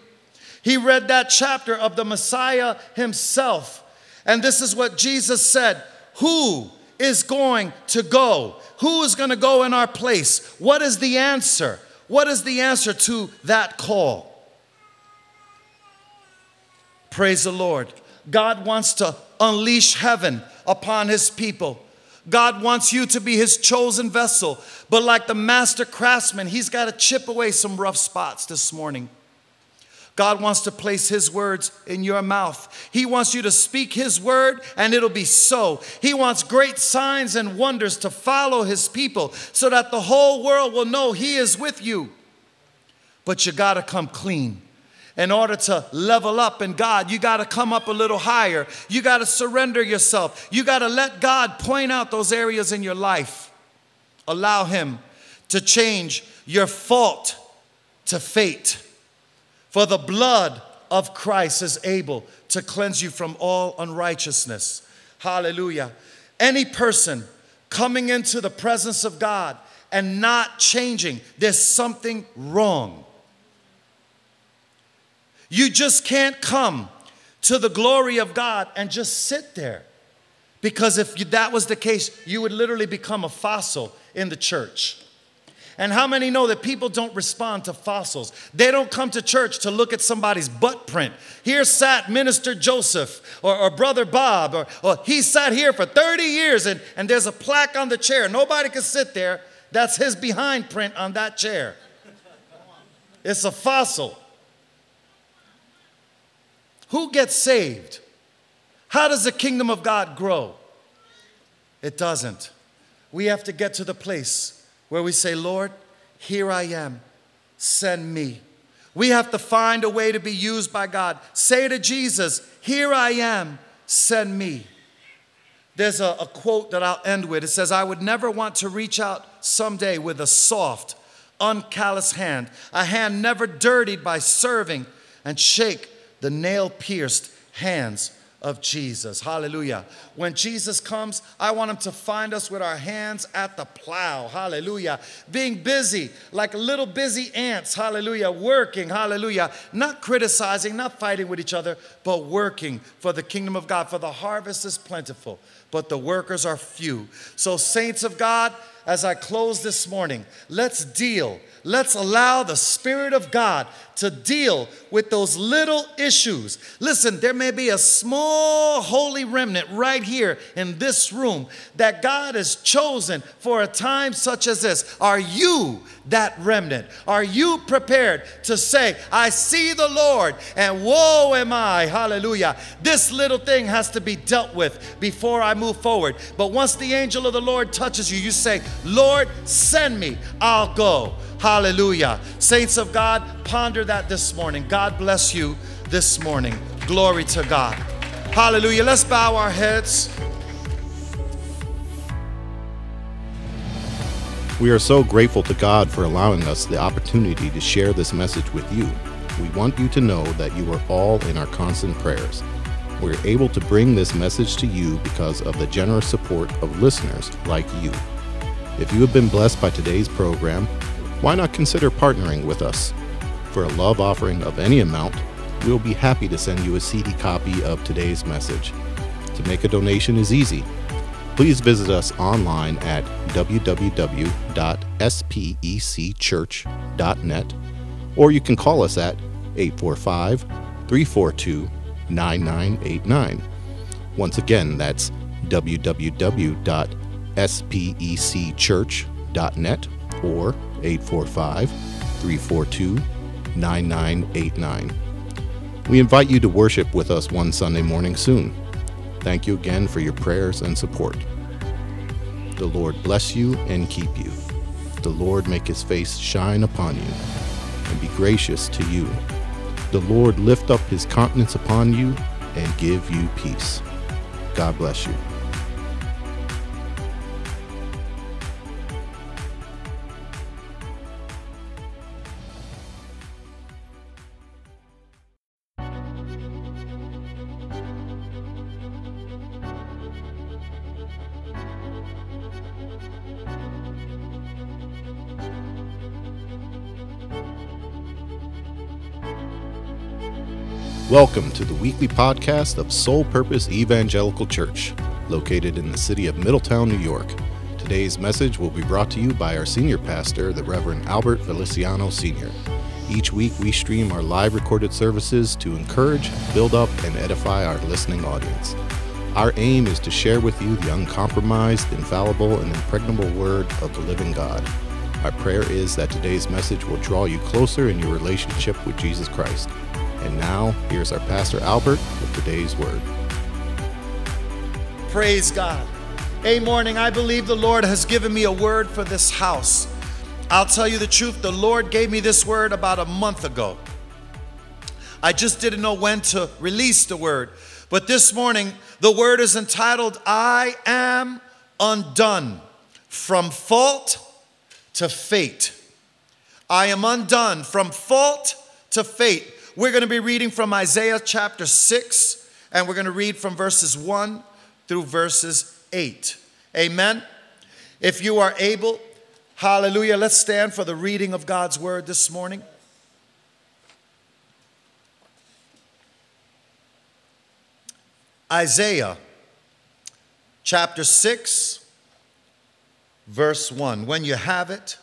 He read that chapter of the Messiah himself and this is what Jesus said Who is going to go? Who is going to go in our place? What is the answer? What is the answer to that call? Praise the Lord. God wants to unleash heaven upon his people. God wants you to be his chosen vessel. But like the master craftsman, he's got to chip away some rough spots this morning. God wants to place His words in your mouth. He wants you to speak His word and it'll be so. He wants great signs and wonders to follow His people so that the whole world will know He is with you. But you got to come clean. In order to level up in God, you got to come up a little higher. You got to surrender yourself. You got to let God point out those areas in your life. Allow Him to change your fault to fate. For the blood of Christ is able to cleanse you from all unrighteousness. Hallelujah. Any person coming into the presence of God and not changing, there's something wrong. You just can't come to the glory of God and just sit there. Because if that was the case, you would literally become a fossil in the church. And how many know that people don't respond to fossils? They don't come to church to look at somebody's butt print. Here sat Minister Joseph or, or Brother Bob, or, or he sat here for 30 years and, and there's a plaque on the chair. Nobody can sit there. That's his behind print on that chair. It's a fossil. Who gets saved? How does the kingdom of God grow? It doesn't. We have to get to the place where we say, Lord, here I am, send me. We have to find a way to be used by God. Say to Jesus, Here I am, send me. There's a, a, quote that I'll end with. It says, I would never want to reach out someday with a soft, uncalloused hand, a hand never dirtied by serving, and shake the nail pierced hands of Jesus. Hallelujah. When Jesus comes, I want him to find us with our hands at the plow. Hallelujah. Being busy like little busy ants. Hallelujah. Working. Hallelujah. Not criticizing, not fighting with each other, but working for the kingdom of God. For the harvest is plentiful, but the workers are few. So, saints of God, as I close this morning, let's deal Let's allow the Spirit of God to deal with those little issues. Listen, there may be a small holy remnant right here in this room that God has chosen for a time such as this. Are you that remnant? Are you prepared to say, I see the Lord and woe am I? Hallelujah. This little thing has to be dealt with before I move forward. But once the angel of the Lord touches you, you say, Lord, send me, I'll go. Hallelujah. Saints of God, ponder that this morning. God bless you this morning. Glory to God. Hallelujah. Let's bow our heads. We are so grateful to God for allowing us the opportunity to share this message with you. We want you to know that you are all in our constant prayers. We're able to bring this message to you because of the generous support of listeners like you. If you have been blessed by today's program, why not consider partnering with us? For a love offering of any amount, we'll be happy to send you a CD copy of today's message. To make a donation is easy. Please visit us online at www.specchurch.net or you can call us at 845 342 9989. Once again, that's www.specchurch.net or 845 342 9989. We invite you to worship with us one Sunday morning soon. Thank you again for your prayers and support. The Lord bless you and keep you. The Lord make his face shine upon you and be gracious to you. The Lord lift up his countenance upon you and give you peace. God bless you. Welcome to the weekly podcast of Soul Purpose Evangelical Church, located in the city of Middletown, New York. Today's message will be brought to you by our senior pastor, the Reverend Albert Feliciano Sr. Each week, we stream our live recorded services to encourage, build up, and edify our listening audience. Our aim is to share with you the uncompromised, infallible, and impregnable Word of the living God. Our prayer is that today's message will draw you closer in your relationship with Jesus Christ. And now, here's our Pastor Albert with today's Word. Praise God. A morning, I believe the Lord has given me a word for this house. I'll tell you the truth, the Lord gave me this word about a month ago. I just didn't know when to release the word. But this morning, the word is entitled, I Am Undone From Fault to Fate. I am undone from fault to fate. We're going to be reading from Isaiah chapter 6, and we're going to read from verses 1 through verses 8. Amen. If you are able, hallelujah, let's stand for the reading of God's word this morning. Isaiah chapter 6, verse 1. When you have it,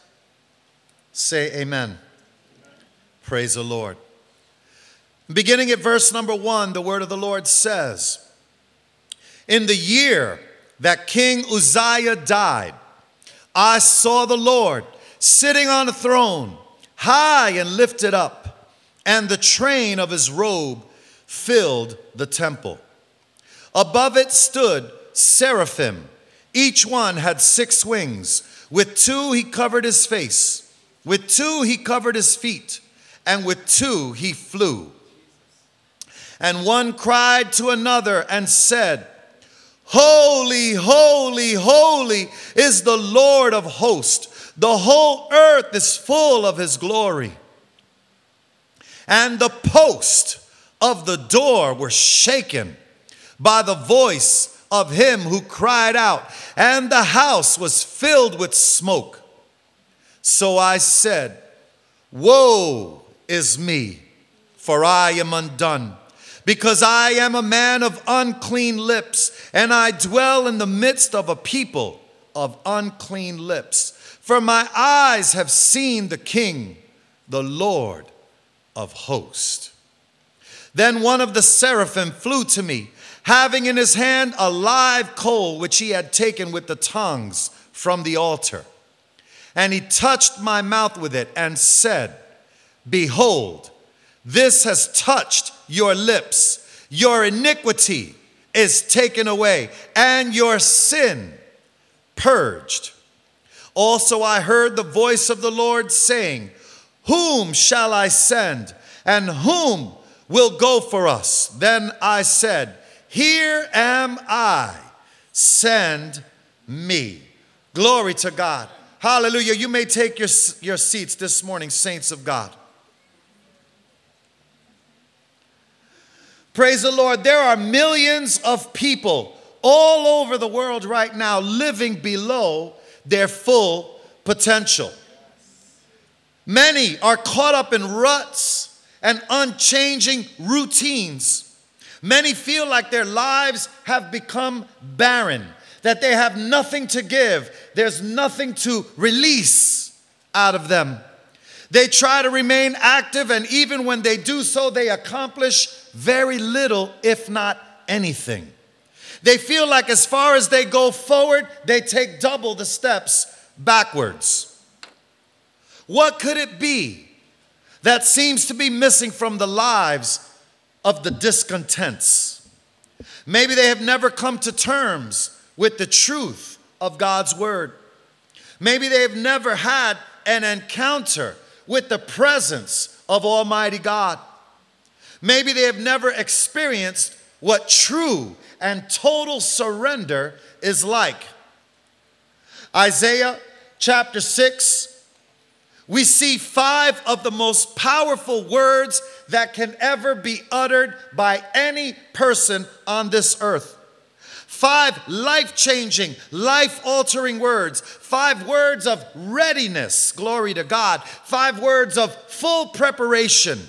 say amen. amen. Praise the Lord. Beginning at verse number 1, the word of the Lord says, In the year that King Uzziah died, I saw the Lord sitting on a throne, high and lifted up, and the train of his robe filled the temple. Above it stood seraphim. Each one had six wings. With two he covered his face, with two he covered his feet, and with two he flew. And one cried to another and said, Holy, holy, holy is the Lord of hosts. The whole earth is full of his glory. And the post of the door were shaken by the voice of him who cried out, and the house was filled with smoke. So I said, Woe is me, for I am undone, because I am a man of unclean lips, and I dwell in the midst of a people of unclean lips. For my eyes have seen the King, the Lord of hosts. Then one of the seraphim flew to me having in his hand a live coal which he had taken with the tongues from the altar. And he touched my mouth with it and said, Behold, this has touched your lips. Your iniquity is taken away, and your sin purged. Also, I heard the voice of the Lord saying, Whom shall I send, and whom will go for us? Then I said, here am I, send me. Glory to God. Hallelujah. You may take your, your seats this morning, saints of God. Praise the Lord. There are millions of people all over the world right now living below their full potential. Many are caught up in ruts and unchanging routines Many feel like their lives have become barren, that they have nothing to give, there's nothing to release out of them. They try to remain active, and even when they do so, they accomplish very little, if not anything. They feel like as far as they go forward, they take double the steps backwards. What could it be that seems to be missing from the lives of the discontents. Maybe they have never come to terms with the truth of God's word. Maybe they have never had an encounter with the presence of Almighty God. Maybe they have never experienced what true and total surrender is like. Isaiah chapter 6 we see five of the most powerful words that can ever be uttered by any person on this earth. Five life changing, life altering words. Five words of readiness, glory to God. Five words of full preparation,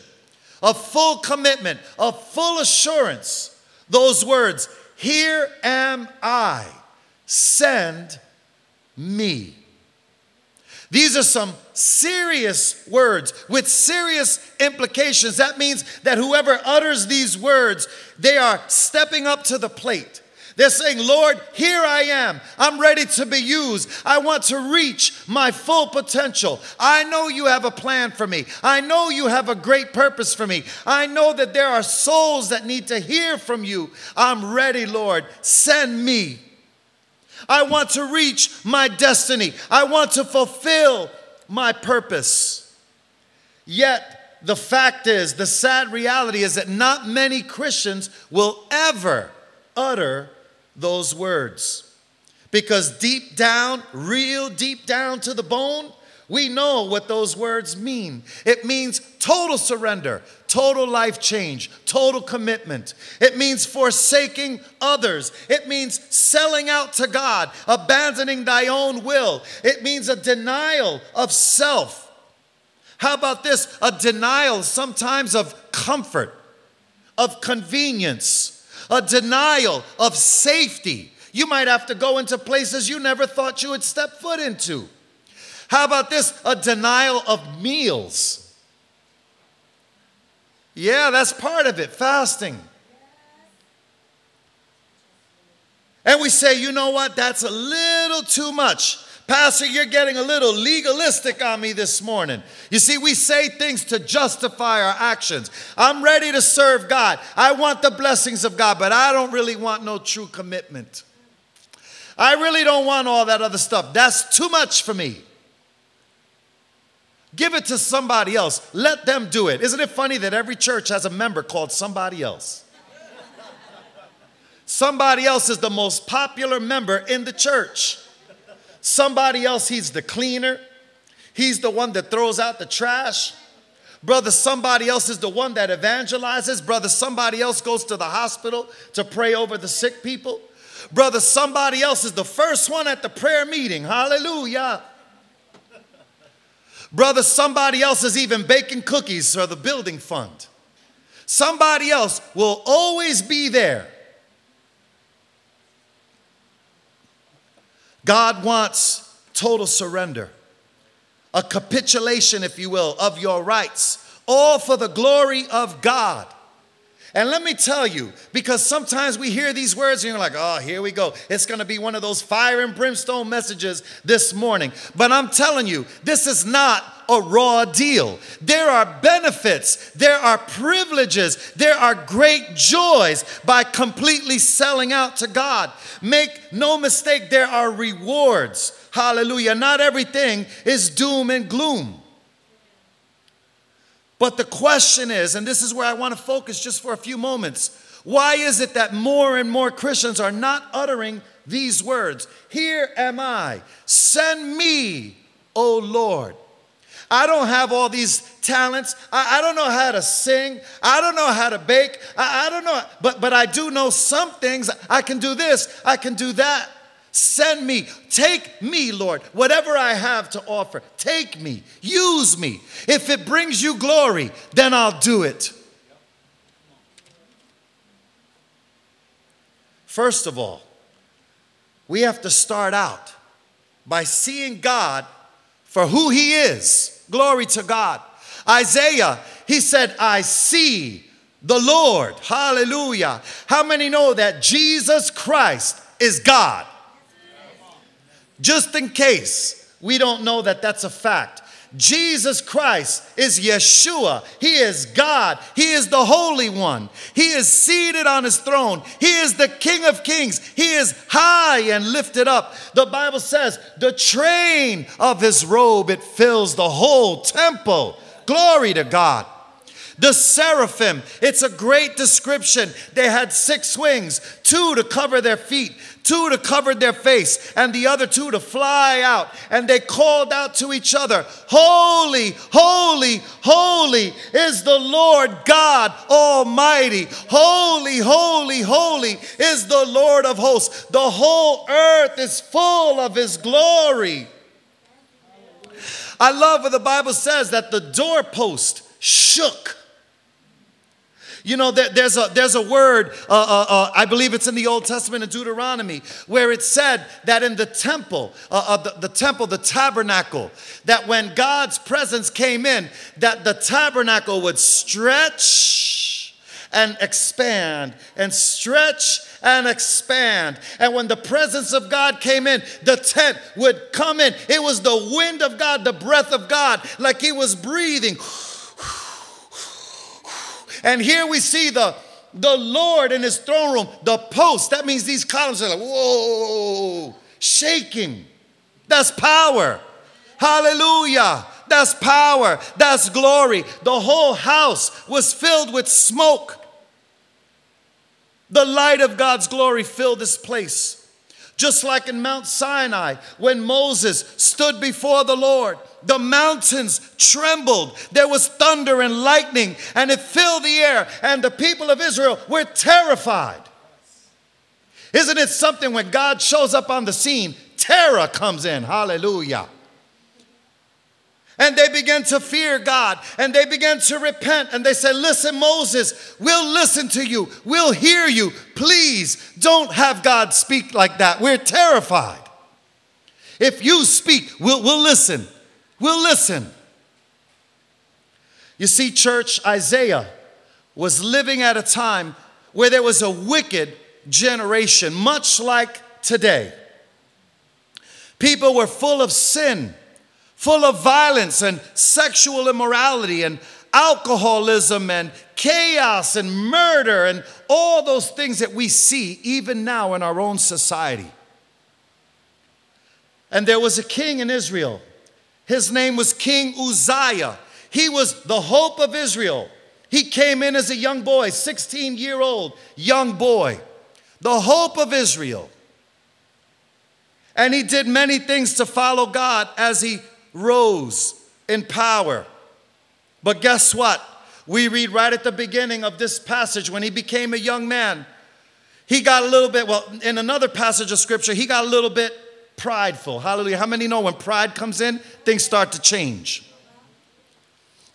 of full commitment, of full assurance. Those words, Here am I, send me. These are some serious words with serious implications. That means that whoever utters these words, they are stepping up to the plate. They're saying, Lord, here I am. I'm ready to be used. I want to reach my full potential. I know you have a plan for me. I know you have a great purpose for me. I know that there are souls that need to hear from you. I'm ready, Lord. Send me. I want to reach my destiny. I want to fulfill my purpose. Yet, the fact is, the sad reality is that not many Christians will ever utter those words. Because deep down, real deep down to the bone, we know what those words mean. It means total surrender, total life change, total commitment. It means forsaking others. It means selling out to God, abandoning thy own will. It means a denial of self. How about this? A denial sometimes of comfort, of convenience a denial of safety. You might have to go into places you never thought you would step foot into. How about this? A denial of meals. Yeah, that's part of it, fasting. And we say, you know what? That's a little too much. Pastor, you're getting a little legalistic on me this morning. You see, we say things to justify our actions. I'm ready to serve God. I want the blessings of God, but I don't really want no true commitment. I really don't want all that other stuff. That's too much for me. Give it to somebody else. Let them do it. Isn't it funny that every church has a member called somebody else? Somebody else is the most popular member in the church. Somebody else, he's the cleaner. He's the one that throws out the trash. Brother, somebody else is the one that evangelizes. Brother, somebody else goes to the hospital to pray over the sick people. Brother, somebody else is the first one at the prayer meeting. Hallelujah. Brother, somebody else is even baking cookies for the building fund. Somebody else will always be there God wants total surrender, a capitulation, if you will, of your rights, all for the glory of God. And let me tell you, because sometimes we hear these words and you're like, oh, here we go. It's going to be one of those fire and brimstone messages this morning. But I'm telling you, this is not a raw deal. There are benefits, there are privileges, there are great joys by completely selling out to God. Make no mistake, there are rewards. Hallelujah. Not everything is doom and gloom. But the question is, and this is where I want to focus just for a few moments why is it that more and more Christians are not uttering these words? Here am I, send me, O Lord. I don't have all these talents. I, I, don't know how to sing. I don't know how to bake. I, I don't know, but, but I do know some things. I can do this, I can do that. Send me. Take me, Lord. Whatever I have to offer, take me. Use me. If it brings you glory, then I'll do it. First of all, we have to start out by seeing God for who He is. Glory to God. Isaiah, he said, I see the Lord. Hallelujah. How many know that Jesus Christ is God? Just in case we don't know that that's a fact. Jesus Christ is Yeshua. He is God. He is the Holy One. He is seated on his throne. He is the King of Kings. He is high and lifted up. The Bible says, the train of his robe, it fills the whole temple. Glory to God. The seraphim, it's a great description. They had six wings, two to cover their feet, two to cover their face, and the other two to fly out. And they called out to each other, Holy, holy, holy is the Lord God Almighty. Holy, holy, holy is the Lord of hosts. The whole earth is full of his glory. I love what the Bible says that the doorpost shook you know, there, there's, a, there's a word, uh, uh, uh, I believe it's in the Old Testament in Deuteronomy, where it said that in the temple, uh, uh, the, the temple, the tabernacle, that when God's presence came in, that the tabernacle would stretch and expand and stretch and expand. And when the presence of God came in, the tent would come in. It was the wind of God, the breath of God, like he was breathing. And here we see the, the Lord in his throne room, the post. That means these columns are like, whoa, shaking. That's power. Hallelujah. That's power. That's glory. The whole house was filled with smoke. The light of God's glory filled this place. Just like in Mount Sinai, when Moses stood before the Lord, the mountains trembled. There was thunder and lightning, and it filled the air, and the people of Israel were terrified. Isn't it something when God shows up on the scene, terror comes in? Hallelujah. And they began to fear God and they began to repent and they said, Listen, Moses, we'll listen to you, we'll hear you. Please don't have God speak like that. We're terrified. If you speak, we'll, we'll listen. We'll listen. You see, church, Isaiah was living at a time where there was a wicked generation, much like today. People were full of sin full of violence and sexual immorality and alcoholism and chaos and murder and all those things that we see even now in our own society. And there was a king in Israel. His name was King Uzziah. He was the hope of Israel. He came in as a young boy, 16 year old young boy, the hope of Israel. And he did many things to follow God as he rose in power. But guess what? We read right at the beginning of this passage when he became a young man, he got a little bit, well, in another passage of scripture, he got a little bit prideful. Hallelujah. How many know when pride comes in, things start to change?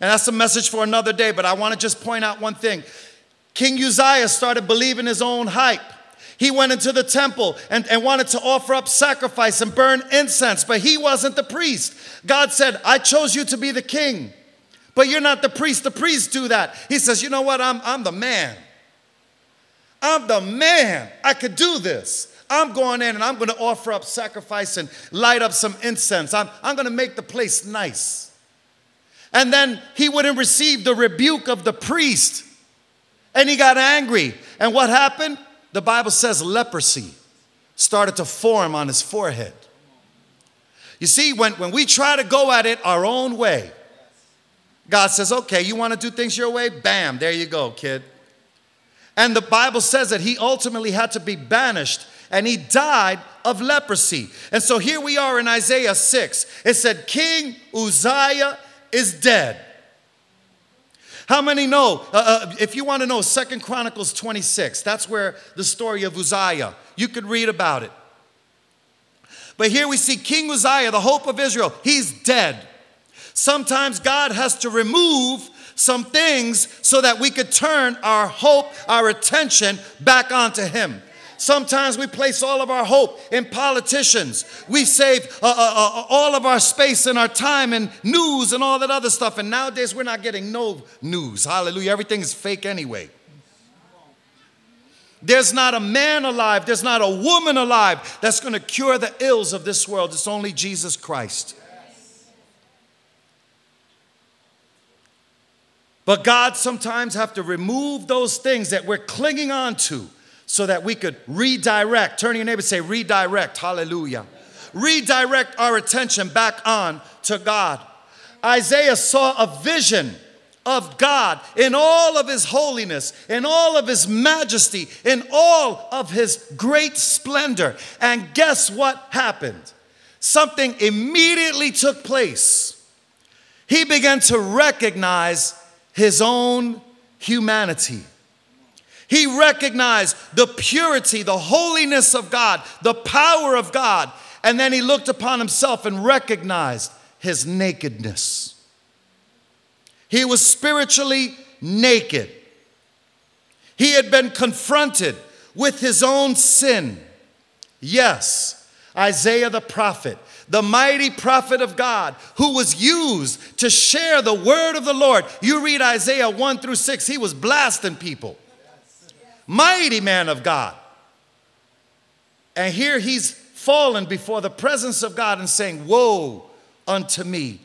And that's a message for another day, but I want to just point out one thing. King Uzziah started believing his own hype. He went into the temple and, and wanted to offer up sacrifice and burn incense, but he wasn't the priest. God said, I chose you to be the king, but you're not the priest. The priests do that. He says, You know what? I'm, I'm the man. I'm the man. I could do this. I'm going in and I'm going to offer up sacrifice and light up some incense. I'm, I'm going to make the place nice. And then he wouldn't receive the rebuke of the priest. And he got angry. And what happened? The Bible says leprosy started to form on his forehead. You see, when, when we try to go at it our own way, God says, okay, you want to do things your way? Bam, there you go, kid. And the Bible says that he ultimately had to be banished and he died of leprosy. And so here we are in Isaiah 6. It said, King Uzziah is dead. How many know? Uh, uh, if you want to know, Second Chronicles 26, that's where the story of Uzziah, you could read about it. But here we see King Uzziah, the hope of Israel, he's dead. Sometimes God has to remove some things so that we could turn our hope, our attention back onto him. Sometimes we place all of our hope in politicians. We save uh, uh, uh, all of our space and our time and news and all that other stuff. And nowadays we're not getting no news. Hallelujah. Everything is fake anyway. There's not a man alive, there's not a woman alive that's going to cure the ills of this world. It's only Jesus Christ. But God sometimes have to remove those things that we're clinging on to so that we could redirect. Turn to your neighbor say, redirect. Hallelujah. Redirect our attention back on to God. Isaiah saw a vision of God in all of his holiness, in all of his majesty, in all of his great splendor. And guess what happened? Something immediately took place. He began to recognize his own humanity. He recognized the purity, the holiness of God, the power of God. And then he looked upon himself and recognized his nakedness. He was spiritually naked. He had been confronted with his own sin. Yes, Isaiah the prophet, the mighty prophet of God, who was used to share the word of the Lord. You read Isaiah 1 through 6, he was blasting people mighty man of God. And here he's fallen before the presence of God and saying, Woe unto me,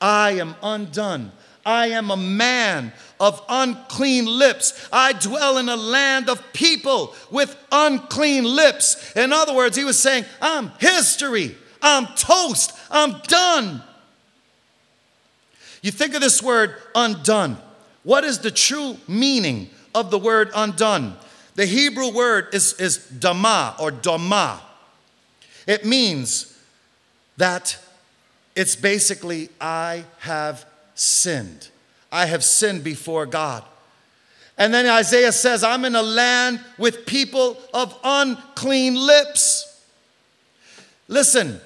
I am undone. I am a man of unclean lips. I dwell in a land of people with unclean lips. In other words, he was saying, I'm history. I'm toast. I'm done. You think of this word undone. What is the true meaning of the word undone? The Hebrew word is, is dama or dama. It means that it's basically, I have sinned. I have sinned before God. And then Isaiah says, I'm in a land with people of unclean lips. Listen,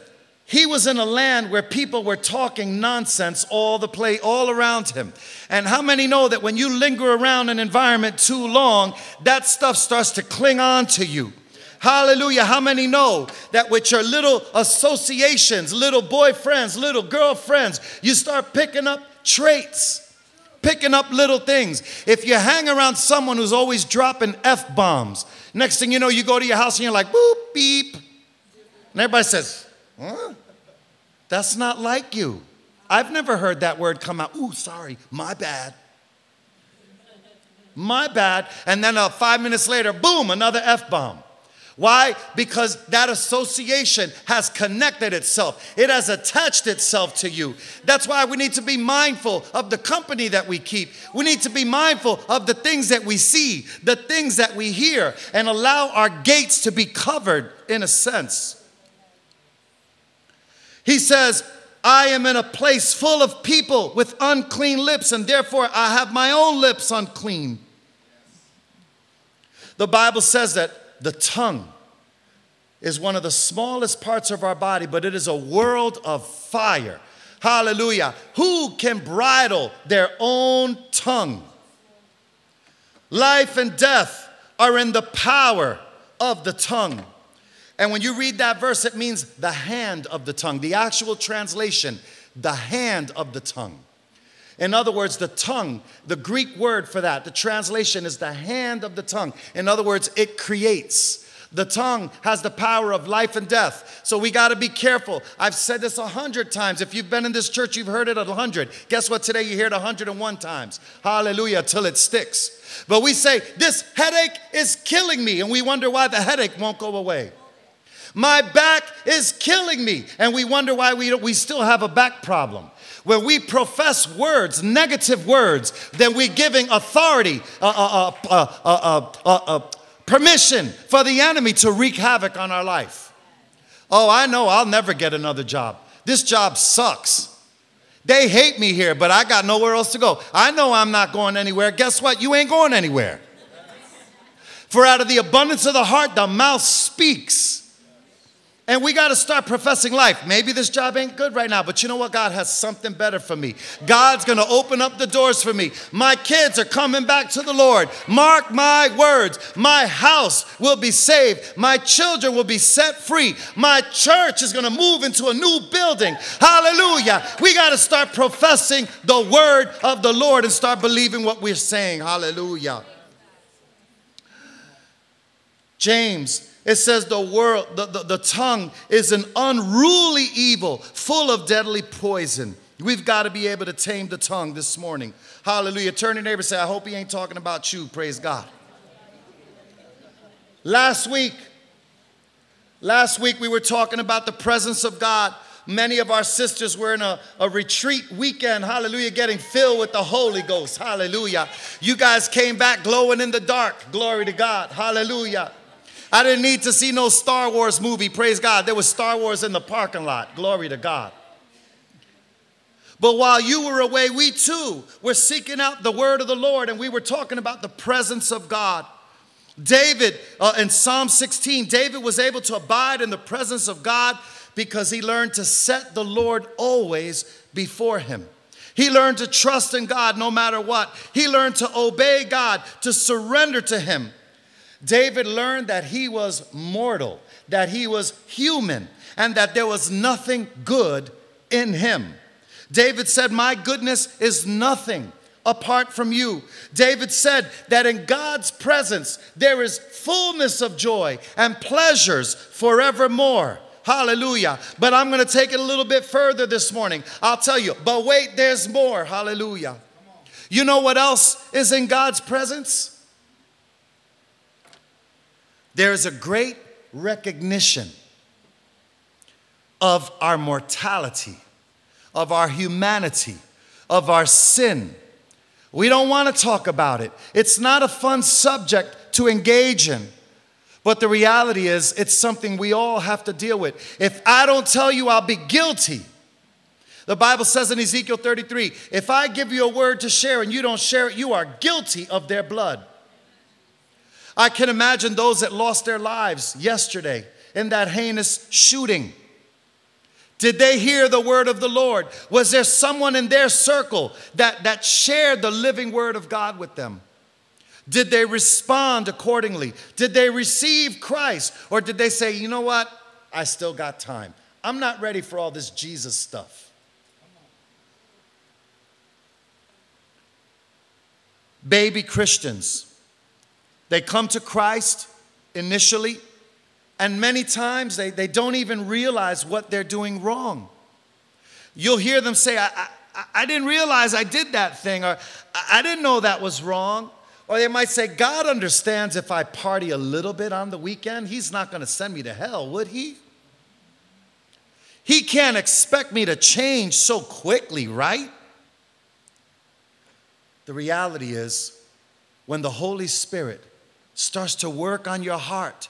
he was in a land where people were talking nonsense all the play all around him. And how many know that when you linger around an environment too long, that stuff starts to cling on to you? Hallelujah. How many know that with your little associations, little boyfriends, little girlfriends, you start picking up traits? Picking up little things. If you hang around someone who's always dropping F bombs, next thing you know, you go to your house and you're like, boop, beep. And everybody says, huh? That's not like you. I've never heard that word come out. Ooh, sorry, my bad. My bad. And then uh, five minutes later, boom, another F bomb. Why? Because that association has connected itself, it has attached itself to you. That's why we need to be mindful of the company that we keep. We need to be mindful of the things that we see, the things that we hear, and allow our gates to be covered in a sense. He says, I am in a place full of people with unclean lips, and therefore I have my own lips unclean. The Bible says that the tongue is one of the smallest parts of our body, but it is a world of fire. Hallelujah. Who can bridle their own tongue? Life and death are in the power of the tongue. And when you read that verse, it means the hand of the tongue. The actual translation, the hand of the tongue. In other words, the tongue, the Greek word for that, the translation is the hand of the tongue. In other words, it creates. The tongue has the power of life and death. So we got to be careful. I've said this a hundred times. If you've been in this church, you've heard it a hundred. Guess what? Today you hear it a hundred and one times. Hallelujah, till it sticks. But we say, This headache is killing me. And we wonder why the headache won't go away. My back is killing me. And we wonder why we, we still have a back problem where we profess words, negative words, then we're giving authority, uh, uh, uh, permission for the enemy to wreak havoc on our life. Oh, I know I'll never get another job. This job sucks. They hate me here, but I got nowhere else to go. I know I'm not going anywhere. Guess what? You ain't going anywhere. For out of the abundance of the heart, the mouth speaks. And we got to start professing life. Maybe this job ain't good right now, but you know what? God has something better for me. God's going to open up the doors for me. My kids are coming back to the Lord. Mark my words. My house will be saved. My children will be set free. My church is going to move into a new building. Hallelujah. We got to start professing the word of the Lord and start believing what we're saying. Hallelujah. James it says the world, the, the, the tongue is an unruly evil, full of deadly poison. We've got to be able to tame the tongue this morning. Hallelujah. Turn to your neighbor say, I hope he ain't talking about you. Praise God. Last week, last week we were talking about the presence of God. Many of our sisters were in a, a retreat weekend, hallelujah, getting filled with the Holy Ghost, hallelujah. You guys came back glowing in the dark, glory to God, hallelujah. I didn't need to see no Star Wars movie, praise God. There was Star Wars in the parking lot, glory to God. But while you were away, we too were seeking out the word of the Lord and we were talking about the presence of God. David, uh, in Psalm 16, David was able to abide in the presence of God because he learned to set the Lord always before him. He learned to trust in God no matter what. He learned to obey God, to surrender to Him. David learned that he was mortal, that he was human, and that there was nothing good in him. David said, My goodness is nothing apart from you. David said that in God's presence there is fullness of joy and pleasures forevermore. Hallelujah. But I'm going to take it a little bit further this morning. I'll tell you, but wait, there's more. Hallelujah. You know what else is in God's presence? There is a great recognition of our mortality, of our humanity, of our sin. We don't want to talk about it. It's not a fun subject to engage in. But the reality is, it's something we all have to deal with. If I don't tell you, I'll be guilty. The Bible says in Ezekiel 33 if I give you a word to share and you don't share it, you are guilty of their blood. I can imagine those that lost their lives yesterday in that heinous shooting. Did they hear the word of the Lord? Was there someone in their circle that, that shared the living word of God with them? Did they respond accordingly? Did they receive Christ? Or did they say, you know what? I still got time. I'm not ready for all this Jesus stuff. Baby Christians, they come to Christ initially, and many times they, they don't even realize what they're doing wrong. You'll hear them say, I, I, I didn't realize I did that thing, or I didn't know that was wrong. Or they might say, God understands if I party a little bit on the weekend, He's not going to send me to hell, would He? He can't expect me to change so quickly, right? The reality is, when the Holy Spirit starts to work on your heart,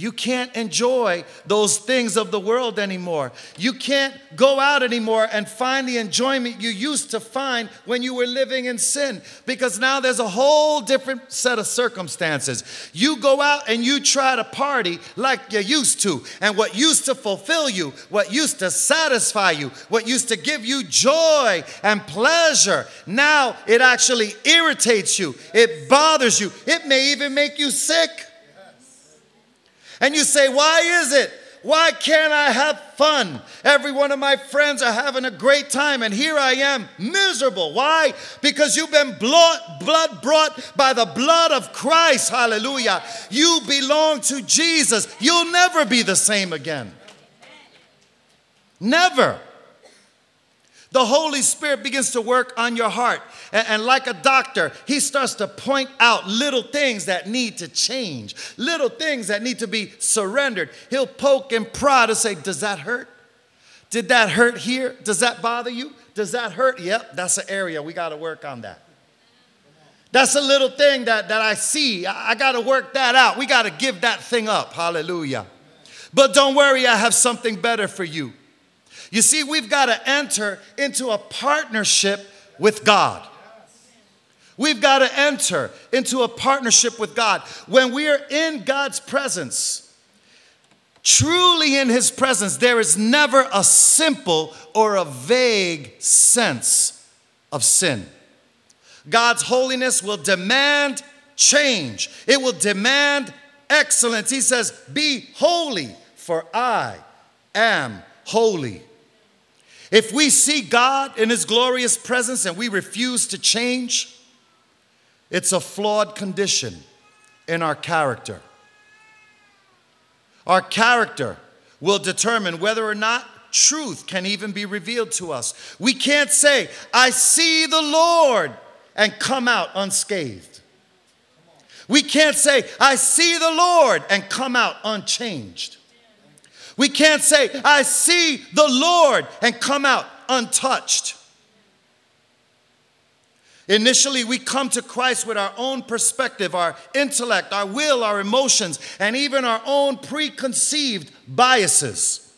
you can't enjoy those things of the world anymore. You can't go out anymore and find the enjoyment you used to find when you were living in sin because now there's a whole different set of circumstances. You go out and you try to party like you used to, and what used to fulfill you, what used to satisfy you, what used to give you joy and pleasure, now it actually irritates you, it bothers you, it may even make you sick. And you say, Why is it? Why can't I have fun? Every one of my friends are having a great time, and here I am miserable. Why? Because you've been blood, blood brought by the blood of Christ. Hallelujah. You belong to Jesus. You'll never be the same again. Never the Holy Spirit begins to work on your heart. And, and, like a doctor, he starts to point out little things that need to change, little things that need to be surrendered. He'll poke and prod and say, Does that hurt? Did that hurt here? Does that bother you? Does that hurt? Yep, that's an area. We got to work on that. That's a little thing that, that I see. I, I got to work that out. We got to give that thing up. Hallelujah. But don't worry, I have something better for you. You see, we've got to enter into a partnership with God. We've got to enter into a partnership with God. When we are in God's presence, truly in His presence, there is never a simple or a vague sense of sin. God's holiness will demand change, it will demand excellence. He says, Be holy, for I am holy. If we see God in His glorious presence and we refuse to change, it's a flawed condition in our character. Our character will determine whether or not truth can even be revealed to us. We can't say, I see the Lord, and come out unscathed. We can't say, I see the Lord, and come out unchanged. We can't say, I see the Lord and come out untouched. Initially, we come to Christ with our own perspective, our intellect, our will, our emotions, and even our own preconceived biases.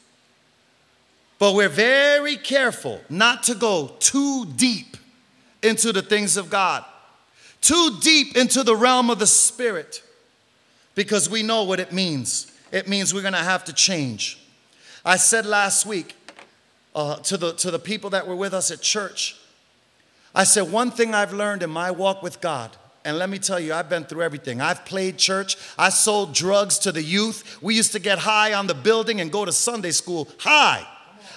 But we're very careful not to go too deep into the things of God, too deep into the realm of the Spirit, because we know what it means it means we're going to have to change. I said last week uh, to, the, to the people that were with us at church, I said, one thing I've learned in my walk with God, and let me tell you, I've been through everything. I've played church, I sold drugs to the youth. We used to get high on the building and go to Sunday school high.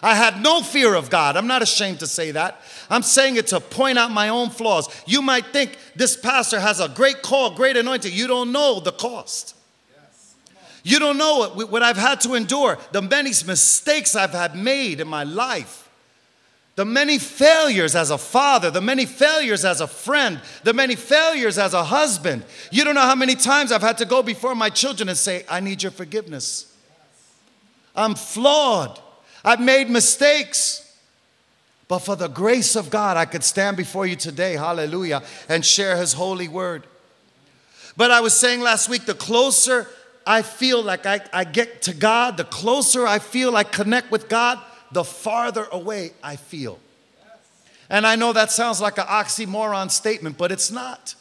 I had no fear of God. I'm not ashamed to say that. I'm saying it to point out my own flaws. You might think this pastor has a great call, great anointing. You don't know the cost. You don't know what I've had to endure, the many mistakes I've had made in my life, the many failures as a father, the many failures as a friend, the many failures as a husband. You don't know how many times I've had to go before my children and say, I need your forgiveness. I'm flawed. I've made mistakes. But for the grace of God, I could stand before you today, hallelujah, and share His holy word. But I was saying last week, the closer I feel like I, I get to God, the closer I feel I connect with God, the farther away I feel. And I know that sounds like an oxymoron statement, but it's not.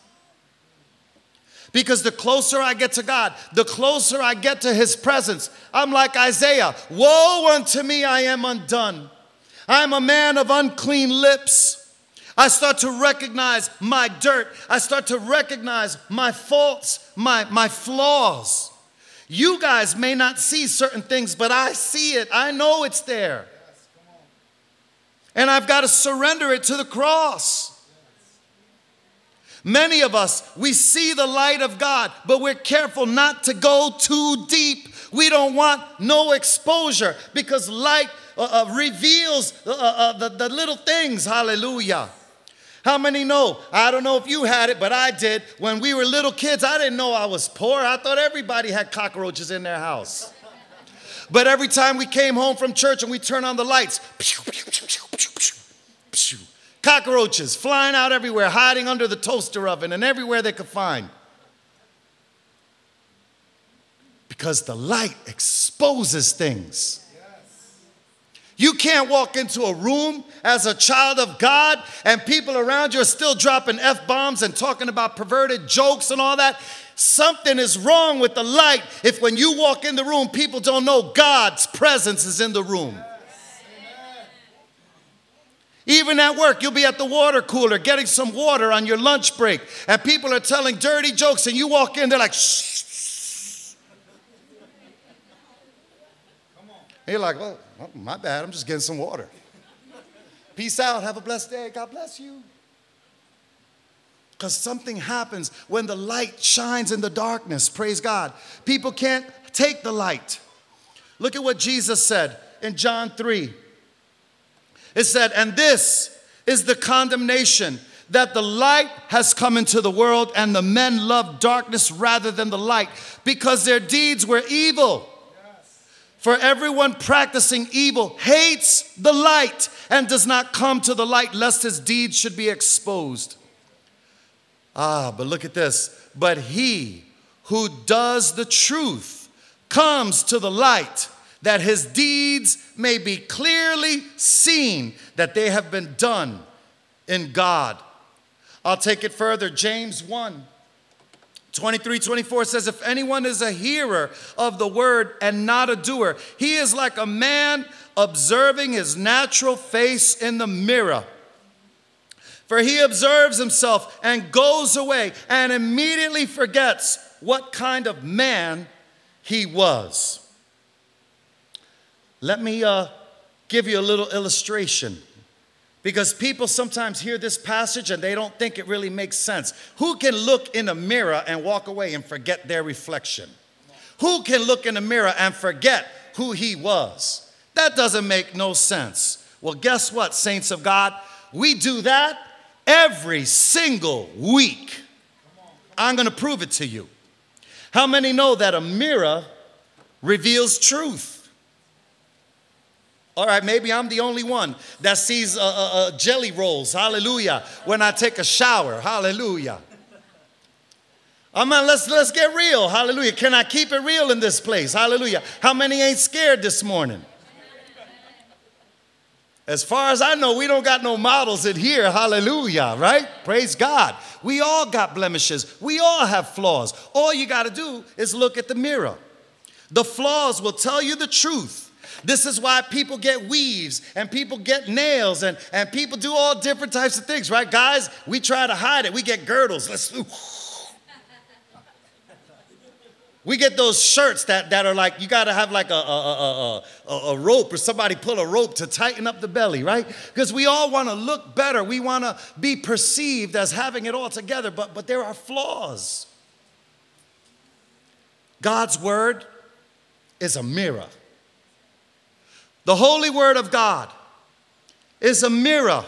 Because the closer I get to God, the closer I get to His presence, I'm like Isaiah Woe unto me, I am undone. I'm a man of unclean lips. I start to recognize my dirt. I start to recognize my faults, my, my flaws. You guys may not see certain things, but I see it. I know it's there. And I've got to surrender it to the cross. Many of us, we see the light of God, but we're careful not to go too deep. We don't want no exposure because light uh, uh, reveals uh, uh, uh, the, the little things. Hallelujah. How many know? I don't know if you had it, but I did. When we were little kids, I didn't know I was poor. I thought everybody had cockroaches in their house. But every time we came home from church and we turned on the lights, Cockroaches flying out everywhere, hiding under the toaster oven and everywhere they could find. Because the light exposes things. You can't walk into a room as a child of God and people around you are still dropping F bombs and talking about perverted jokes and all that. Something is wrong with the light if when you walk in the room, people don't know God's presence is in the room. Even at work, you'll be at the water cooler getting some water on your lunch break, and people are telling dirty jokes, and you walk in, they're like, shh. And you're like, oh, oh, my bad, I'm just getting some water. Peace out, have a blessed day, God bless you. Because something happens when the light shines in the darkness, praise God. People can't take the light. Look at what Jesus said in John 3 it said, And this is the condemnation that the light has come into the world, and the men love darkness rather than the light because their deeds were evil. For everyone practicing evil hates the light and does not come to the light lest his deeds should be exposed. Ah, but look at this. But he who does the truth comes to the light that his deeds may be clearly seen that they have been done in God. I'll take it further. James 1 23 24 says, If anyone is a hearer of the word and not a doer, he is like a man observing his natural face in the mirror. For he observes himself and goes away and immediately forgets what kind of man he was. Let me uh, give you a little illustration because people sometimes hear this passage and they don't think it really makes sense. Who can look in a mirror and walk away and forget their reflection? Who can look in a mirror and forget who he was? That doesn't make no sense. Well, guess what, saints of God? We do that every single week. I'm going to prove it to you. How many know that a mirror reveals truth? All right, maybe I'm the only one that sees uh, uh, uh, jelly rolls, hallelujah, when I take a shower, hallelujah. I mean, let's, let's get real, hallelujah. Can I keep it real in this place, hallelujah? How many ain't scared this morning? As far as I know, we don't got no models in here, hallelujah, right? Praise God. We all got blemishes, we all have flaws. All you got to do is look at the mirror. The flaws will tell you the truth this is why people get weaves and people get nails and, and people do all different types of things, right? Guys, we try to hide it. We get girdles. Let's. We get those shirts that, that are like, you got to have like a, a, a, a, rope or somebody pull a rope to tighten up the belly, right? Because we all want to look better. We want to be perceived as having it all together, but, but there are flaws. God's word is a mirror. The holy word of God is a mirror.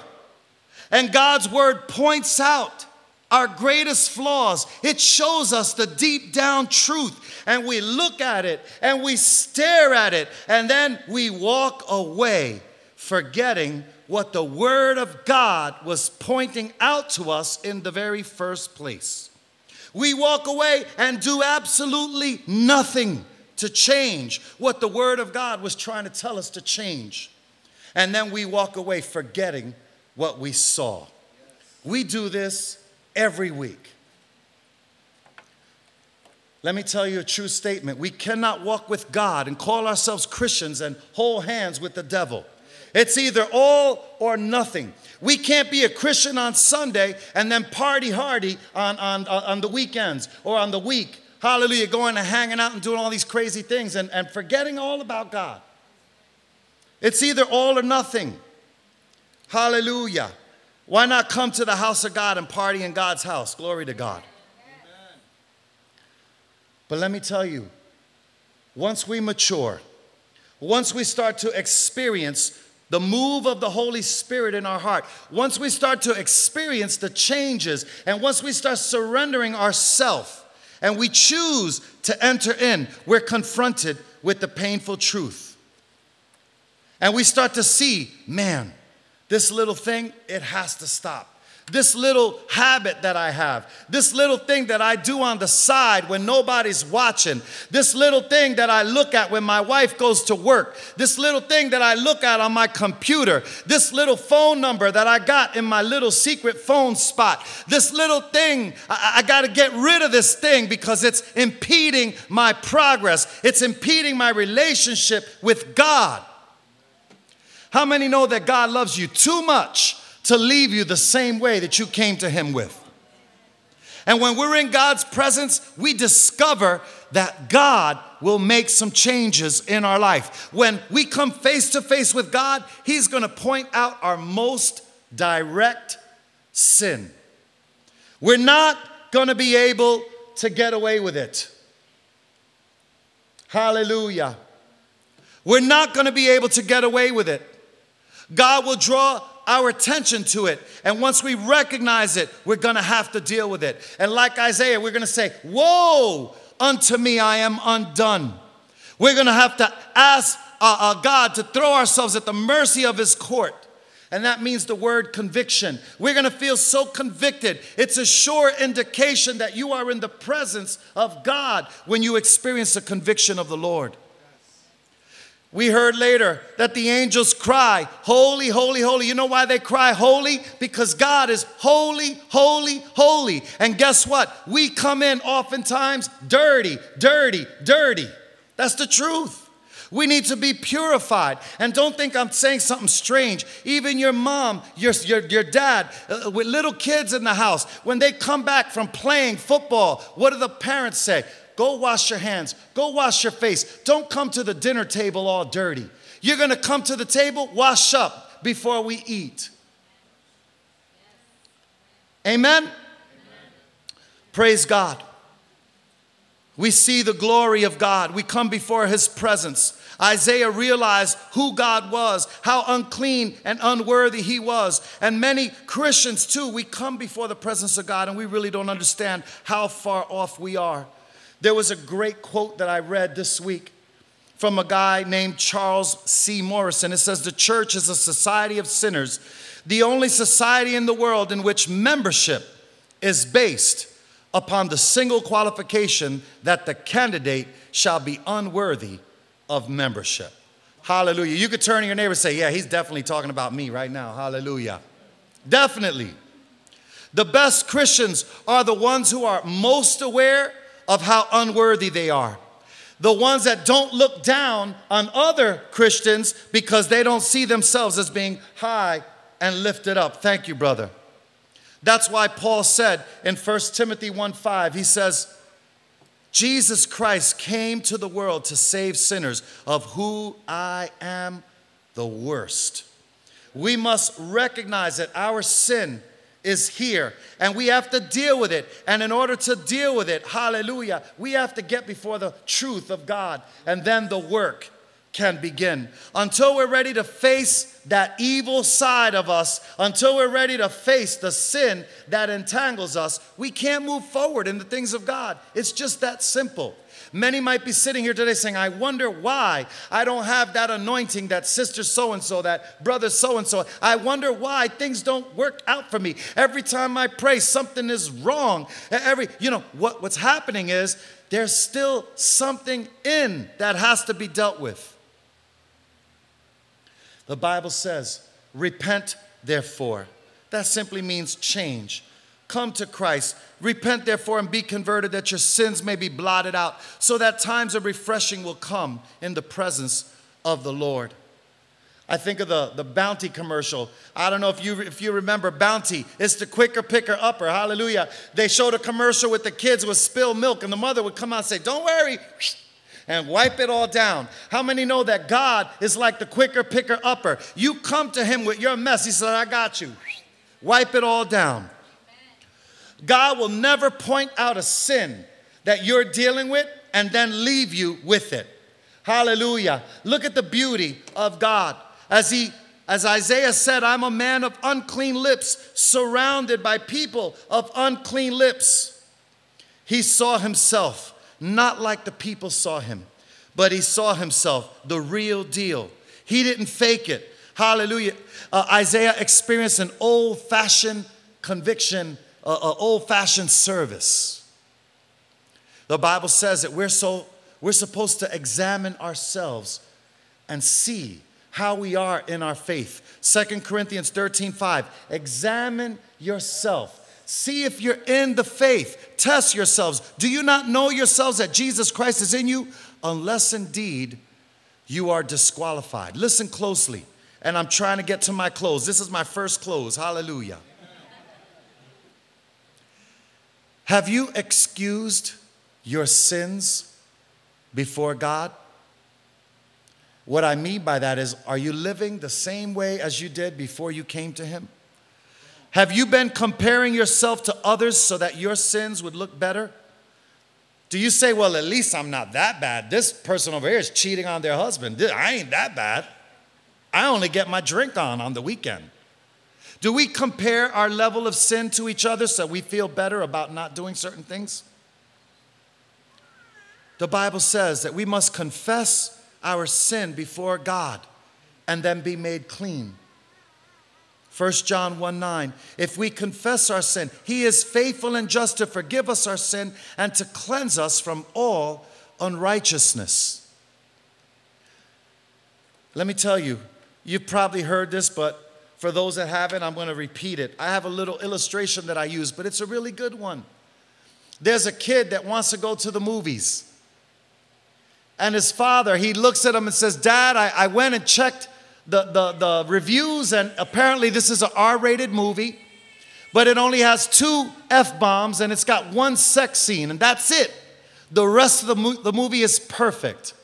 And God's word points out our greatest flaws. It shows us the deep down truth. And we look at it and we stare at it. And then we walk away, forgetting what the Word of God was pointing out to us in the very first place. We walk away and do absolutely nothing to change what the Word of God was trying to tell us to change. And then we walk away forgetting what we saw. We do this every week. Let me tell you a true statement. We cannot walk with God and call ourselves Christians and hold hands with the devil. It's either all or nothing. We can't be a Christian on Sunday and then party hardy on, on, uh, on the weekends or on the week. Hallelujah, going and hanging out and doing all these crazy things and, and forgetting all about God. It's either all or nothing. Hallelujah. Why not come to the house of God and party in God's house? Glory to God. But let me tell you, once we mature, once we start to experience the move of the Holy Spirit in our heart, once we start to experience the changes, and once we start surrendering ourselves and we choose to enter in, we're confronted with the painful truth. And we start to see, man, this little thing, it has to stop. This little habit that I have, this little thing that I do on the side when nobody's watching, this little thing that I look at when my wife goes to work, this little thing that I look at on my computer, this little phone number that I got in my little secret phone spot, this little thing, I, I got to get rid of this thing because it's impeding my progress, it's impeding my relationship with God. How many know that God loves you too much to leave you the same way that you came to Him with? And when we're in God's presence, we discover that God will make some changes in our life. When we come face to face with God, He's gonna point out our most direct sin. We're not gonna be able to get away with it. Hallelujah. We're not gonna be able to get away with it. God will draw our attention to it. And once we recognize it, we're gonna have to deal with it. And like Isaiah, we're gonna say, Woe unto me, I am undone. We're gonna have to ask uh, uh, God to throw ourselves at the mercy of His court. And that means the word conviction. We're gonna feel so convicted. It's a sure indication that you are in the presence of God when you experience the conviction of the Lord. We heard later that the angels cry, Holy, holy, holy. You know why they cry holy? Because God is holy, holy, holy. And guess what? We come in oftentimes dirty, dirty, dirty. That's the truth. We need to be purified. And don't think I'm saying something strange. Even your mom, your, your, your dad, uh, with little kids in the house, when they come back from playing football, what do the parents say? Go wash your hands. Go wash your face. Don't come to the dinner table all dirty. You're going to come to the table, wash up before we eat. Amen? Amen? Praise God. We see the glory of God. We come before his presence. Isaiah realized who God was, how unclean and unworthy he was. And many Christians, too, we come before the presence of God and we really don't understand how far off we are. There was a great quote that I read this week from a guy named Charles C. Morrison. It says, The church is a society of sinners, the only society in the world in which membership is based upon the single qualification that the candidate shall be unworthy of membership. Hallelujah. You could turn to your neighbor and say, Yeah, he's definitely talking about me right now. Hallelujah. Definitely. The best Christians are the ones who are most aware of how unworthy they are. The ones that don't look down on other Christians because they don't see themselves as being high and lifted up. Thank you, brother. That's why Paul said in 1 Timothy 1 5, he says, Jesus Christ came to the world to save sinners, of who I am the worst. We must recognize that our sin is here and we have to deal with it. And in order to deal with it, hallelujah, we have to get before the truth of God and then the work can begin. Until we're ready to face that evil side of us, until we're ready to face the sin that entangles us, we can't move forward in the things of God. It's just that simple. Many might be sitting here today saying, I wonder why I don't have that anointing that sister so and so, that brother so and so. I wonder why things don't work out for me. Every time I pray, something is wrong. Every, you know, what, what's happening is there's still something in that has to be dealt with. The Bible says, Repent therefore. That simply means change. Come to Christ. Repent therefore and be converted that your sins may be blotted out, so that times of refreshing will come in the presence of the Lord. I think of the, the Bounty commercial. I don't know if you, if you remember Bounty. It's the quicker picker upper. Hallelujah. They showed a commercial with the kids with spilled milk, and the mother would come out and say, Don't worry and wipe it all down. How many know that God is like the quicker picker upper? You come to Him with your mess, He said, I got you. Wipe it all down. God will never point out a sin that you're dealing with and then leave you with it. Hallelujah. Look at the beauty of God. As he as Isaiah said, I'm a man of unclean lips, surrounded by people of unclean lips. He saw himself not like the people saw him, but he saw himself the real deal. He didn't fake it. Hallelujah. Uh, Isaiah experienced an old fashioned conviction, uh, old fashioned service. The Bible says that we're, so, we're supposed to examine ourselves and see how we are in our faith. Second Corinthians 13 5. Examine yourself See if you're in the faith. Test yourselves. Do you not know yourselves that Jesus Christ is in you? Unless indeed you are disqualified. Listen closely. And I'm trying to get to my close. This is my first close. Hallelujah. Have you excused your sins before God? What I mean by that is, are you living the same way as you did before you came to Him? Have you been comparing yourself to others so that your sins would look better? Do you say, well, at least I'm not that bad? This person over here is cheating on their husband. I ain't that bad. I only get my drink on on the weekend. Do we compare our level of sin to each other so we feel better about not doing certain things? The Bible says that we must confess our sin before God and then be made clean. 1 John 1 9. If we confess our sin, he is faithful and just to forgive us our sin and to cleanse us from all unrighteousness. Let me tell you, you've probably heard this, but for those that haven't, I'm going to repeat it. I have a little illustration that I use, but it's a really good one. There's a kid that wants to go to the movies. And his father, he looks at him and says, Dad, I, I went and checked the, the, the reviews, and apparently this is an R rated movie, but it only has two F bombs and it's got one sex scene, and that's it. The rest of the, mo- the movie is perfect.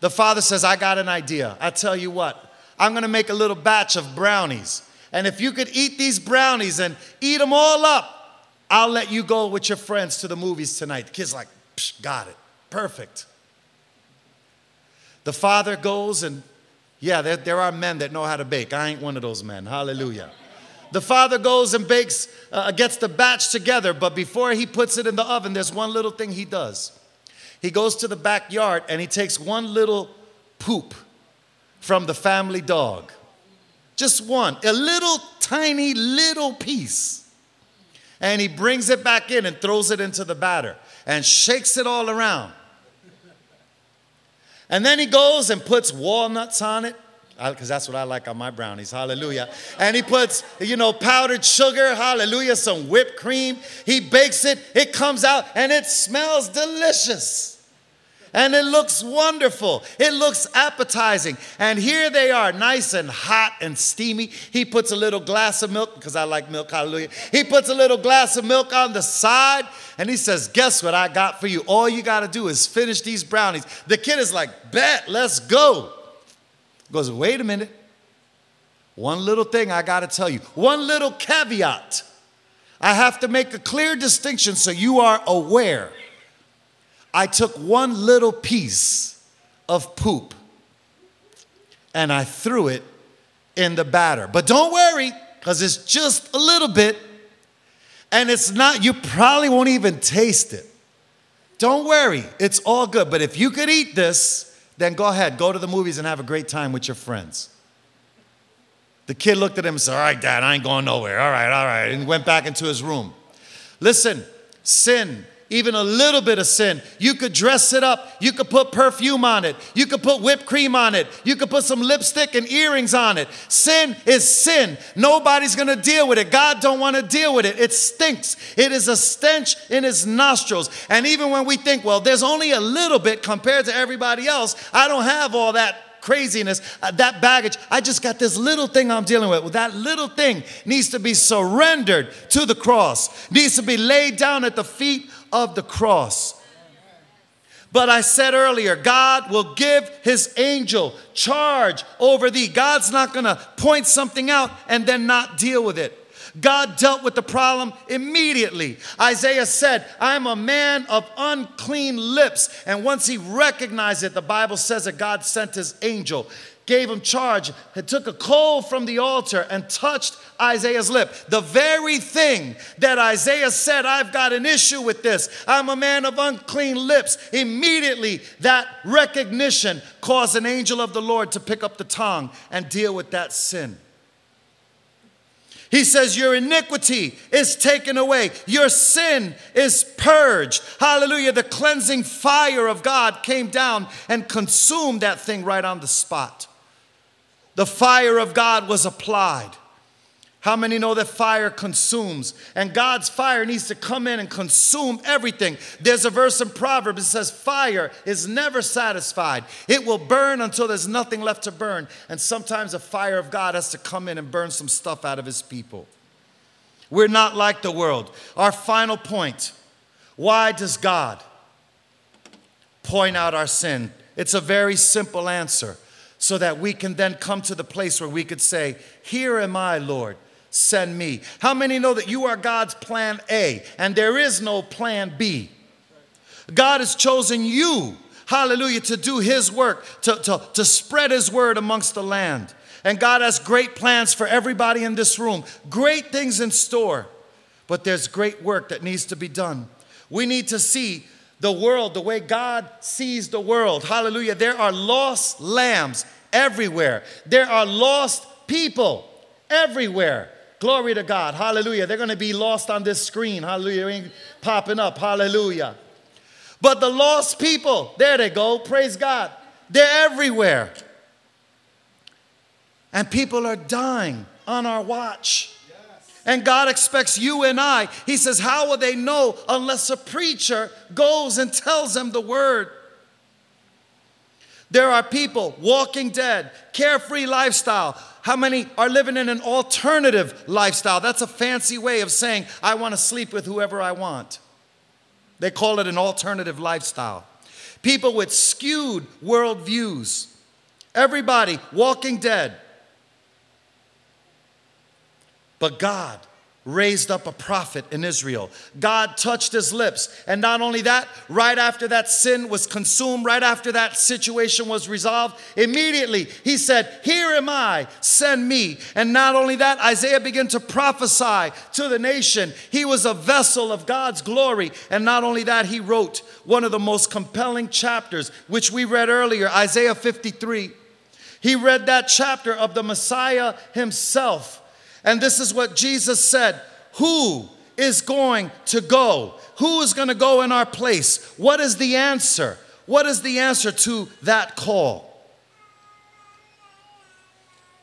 The father says, I got an idea. I tell you what, I'm gonna make a little batch of brownies. And if you could eat these brownies and eat them all up, I'll let you go with your friends to the movies tonight. The kid's like, got it. Perfect. The father goes and yeah, there, there are men that know how to bake. I ain't one of those men. Hallelujah. The father goes and bakes, uh, gets the batch together, but before he puts it in the oven, there's one little thing he does. He goes to the backyard and he takes one little poop from the family dog. Just one, a little tiny little piece. And he brings it back in and throws it into the batter and shakes it all around. And then he goes and puts walnuts on it, because that's what I like on my brownies. Hallelujah. And he puts, you know, powdered sugar. Hallelujah. Some whipped cream. He bakes it. It comes out and it smells delicious. And it looks wonderful. It looks appetizing. And here they are, nice and hot and steamy. He puts a little glass of milk, because I like milk, hallelujah. He puts a little glass of milk on the side and he says, Guess what I got for you? All you got to do is finish these brownies. The kid is like, Bet, let's go. Goes, Wait a minute. One little thing I got to tell you, one little caveat. I have to make a clear distinction so you are aware. I took one little piece of poop and I threw it in the batter. But don't worry, because it's just a little bit. And it's not, you probably won't even taste it. Don't worry, it's all good. But if you could eat this, then go ahead, go to the movies and have a great time with your friends. The kid looked at him and said, All right, dad, I ain't going nowhere. All right, all right. And went back into his room. Listen, sin even a little bit of sin. You could dress it up. You could put perfume on it. You could put whipped cream on it. You could put some lipstick and earrings on it. Sin is sin. Nobody's going to deal with it. God don't want to deal with it. It stinks. It is a stench in his nostrils. And even when we think, well, there's only a little bit compared to everybody else, I don't have all that craziness, uh, that baggage. I just got this little thing I'm dealing with. Well, that little thing needs to be surrendered to the cross, needs to be laid down at the feet of the cross. But I said earlier, God will give his angel charge over thee. God's not going to point something out and then not deal with it. God dealt with the problem immediately. Isaiah said, I'm a man of unclean lips. And once he recognized it, the Bible says that God sent his angel gave him charge, and took a coal from the altar and touched Isaiah's lip. The very thing that Isaiah said, I've got an issue with this. I'm a man of unclean lips. Immediately, that recognition caused an angel of the Lord to pick up the tongue and deal with that sin. He says, Your iniquity is taken away, your sin is purged. Hallelujah. The cleansing fire of God came down and consumed that thing right on the spot the fire of God was applied. How many know that fire consumes? And God's fire needs to come in and consume everything. There's a verse in Proverbs that says, Fire is never satisfied. It will burn until there's nothing left to burn. And sometimes the fire of God has to come in and burn some stuff out of his people. We're not like the world. Our final point why does God point out our sin? It's a very simple answer so that we can then come to the place where we could say, Here am I, Lord, send me. How many know that you are God's plan A and there is no plan B? God has chosen you, hallelujah, to do His work, to, to, to spread His word amongst the land. And God has great plans for everybody in this room, great things in store, but there's great work that needs to be done. We need to see the world the way God sees the world. Hallelujah. There are lost lambs everywhere, there are lost people everywhere. Glory to God. Hallelujah. They're going to be lost on this screen. Hallelujah. Popping up. Hallelujah. But the lost people, there they go. Praise God. They're everywhere. And people are dying on our watch. And God expects you and I. He says, How will they know unless a preacher goes and tells them the word? There are people walking dead, carefree lifestyle. How many are living in an alternative lifestyle? That's a fancy way of saying, I want to sleep with whoever I want. They call it an alternative lifestyle. People with skewed worldviews. Everybody walking dead. But God raised up a prophet in Israel. God touched his lips. And not only that, right after that sin was consumed, right after that situation was resolved, immediately he said, Here am I, send me. And not only that, Isaiah began to prophesy to the nation. He was a vessel of God's glory. And not only that, he wrote one of the most compelling chapters, which we read earlier, Isaiah 53. He read that chapter of the Messiah himself and this is what Jesus said Who is going to go? Who is going to go in our place? What is the answer? What is the answer to that call?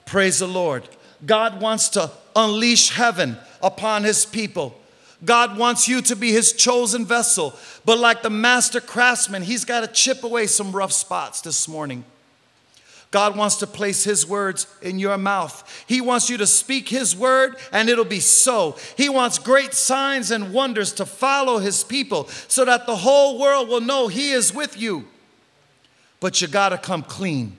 Praise the Lord. God wants to unleash heaven upon his people. God wants you to be his chosen vessel. But like the master craftsman, he's got to chip away some rough spots this morning. God wants to place His words in your mouth. He wants you to speak His word and it'll be so. He wants great signs and wonders to follow His people so that the whole world will know He is with you. But you got to come clean.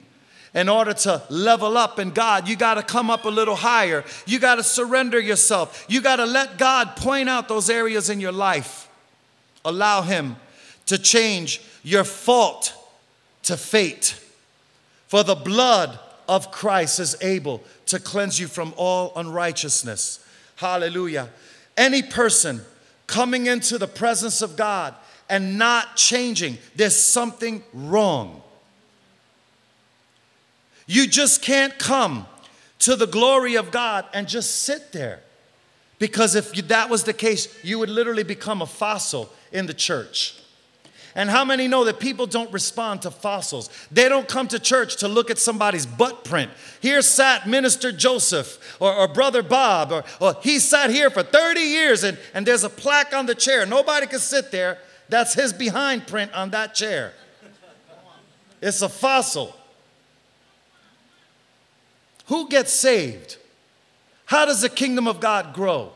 In order to level up in God, you got to come up a little higher. You got to surrender yourself. You got to let God point out those areas in your life. Allow Him to change your fault to fate. For the blood of Christ is able to cleanse you from all unrighteousness. Hallelujah. Any person coming into the presence of God and not changing, there's something wrong. You just can't come to the glory of God and just sit there. Because if that was the case, you would literally become a fossil in the church. And how many know that people don't respond to fossils? They don't come to church to look at somebody's butt print. Here sat Minister Joseph or, or Brother Bob, or, or he sat here for 30 years and, and there's a plaque on the chair. Nobody can sit there. That's his behind print on that chair. It's a fossil. Who gets saved? How does the kingdom of God grow?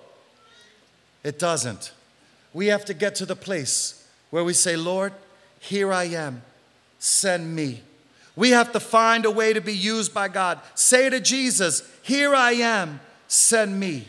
It doesn't. We have to get to the place where we say, Lord, here I am, send me. We have to find a way to be used by God. Say to Jesus, Here I am, send me.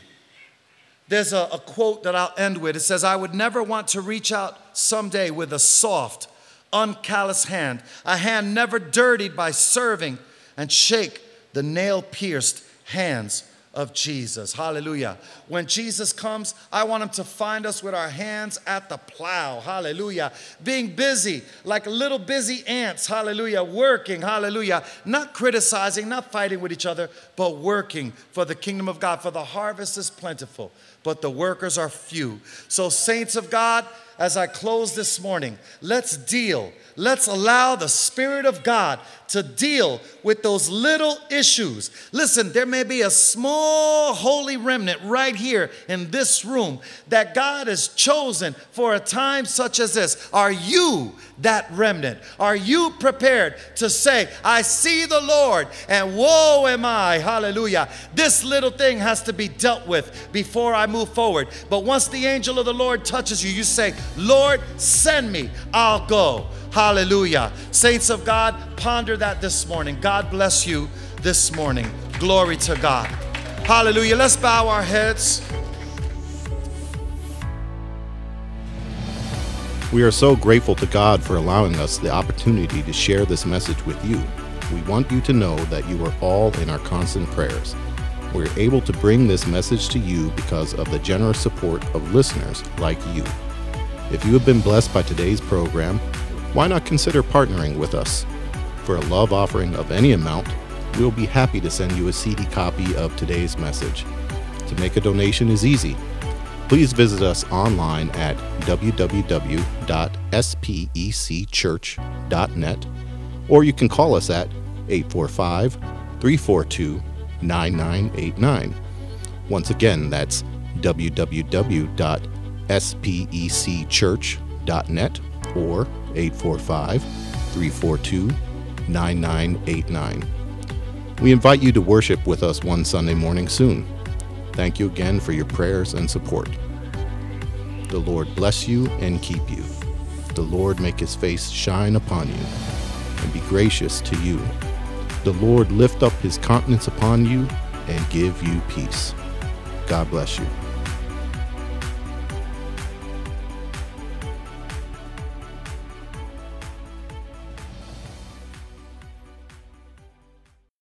There's a, a, quote that I'll end with. It says, I would never want to reach out someday with a soft, uncalloused hand, a hand never dirtied by serving, and shake the nail pierced hands of Jesus. Hallelujah. When Jesus comes, I want him to find us with our hands at the plow. Hallelujah. Being busy like little busy ants. Hallelujah. Working. Hallelujah. Not criticizing, not fighting with each other, but working for the kingdom of God. For the harvest is plentiful, but the workers are few. So, saints of God, as I close this morning, let's deal. Let's allow the Spirit of God to deal with those little issues. Listen, there may be a small holy remnant right here in this room that God has chosen for a time such as this. Are you that remnant? Are you prepared to say, I see the Lord and woe am I? Hallelujah. This little thing has to be dealt with before I move forward. But once the angel of the Lord touches you, you say, Lord, send me, I'll go. Hallelujah. Saints of God, ponder that this morning. God bless you this morning. Glory to God. Hallelujah. Let's bow our heads. We are so grateful to God for allowing us the opportunity to share this message with you. We want you to know that you are all in our constant prayers. We're able to bring this message to you because of the generous support of listeners like you. If you have been blessed by today's program, why not consider partnering with us? For a love offering of any amount, we'll be happy to send you a CD copy of today's message. To make a donation is easy. Please visit us online at www.specchurch.net or you can call us at 845 342 9989. Once again, that's www.specchurch.net or 845 342 9989. We invite you to worship with us one Sunday morning soon. Thank you again for your prayers and support. The Lord bless you and keep you. The Lord make his face shine upon you and be gracious to you. The Lord lift up his countenance upon you and give you peace. God bless you.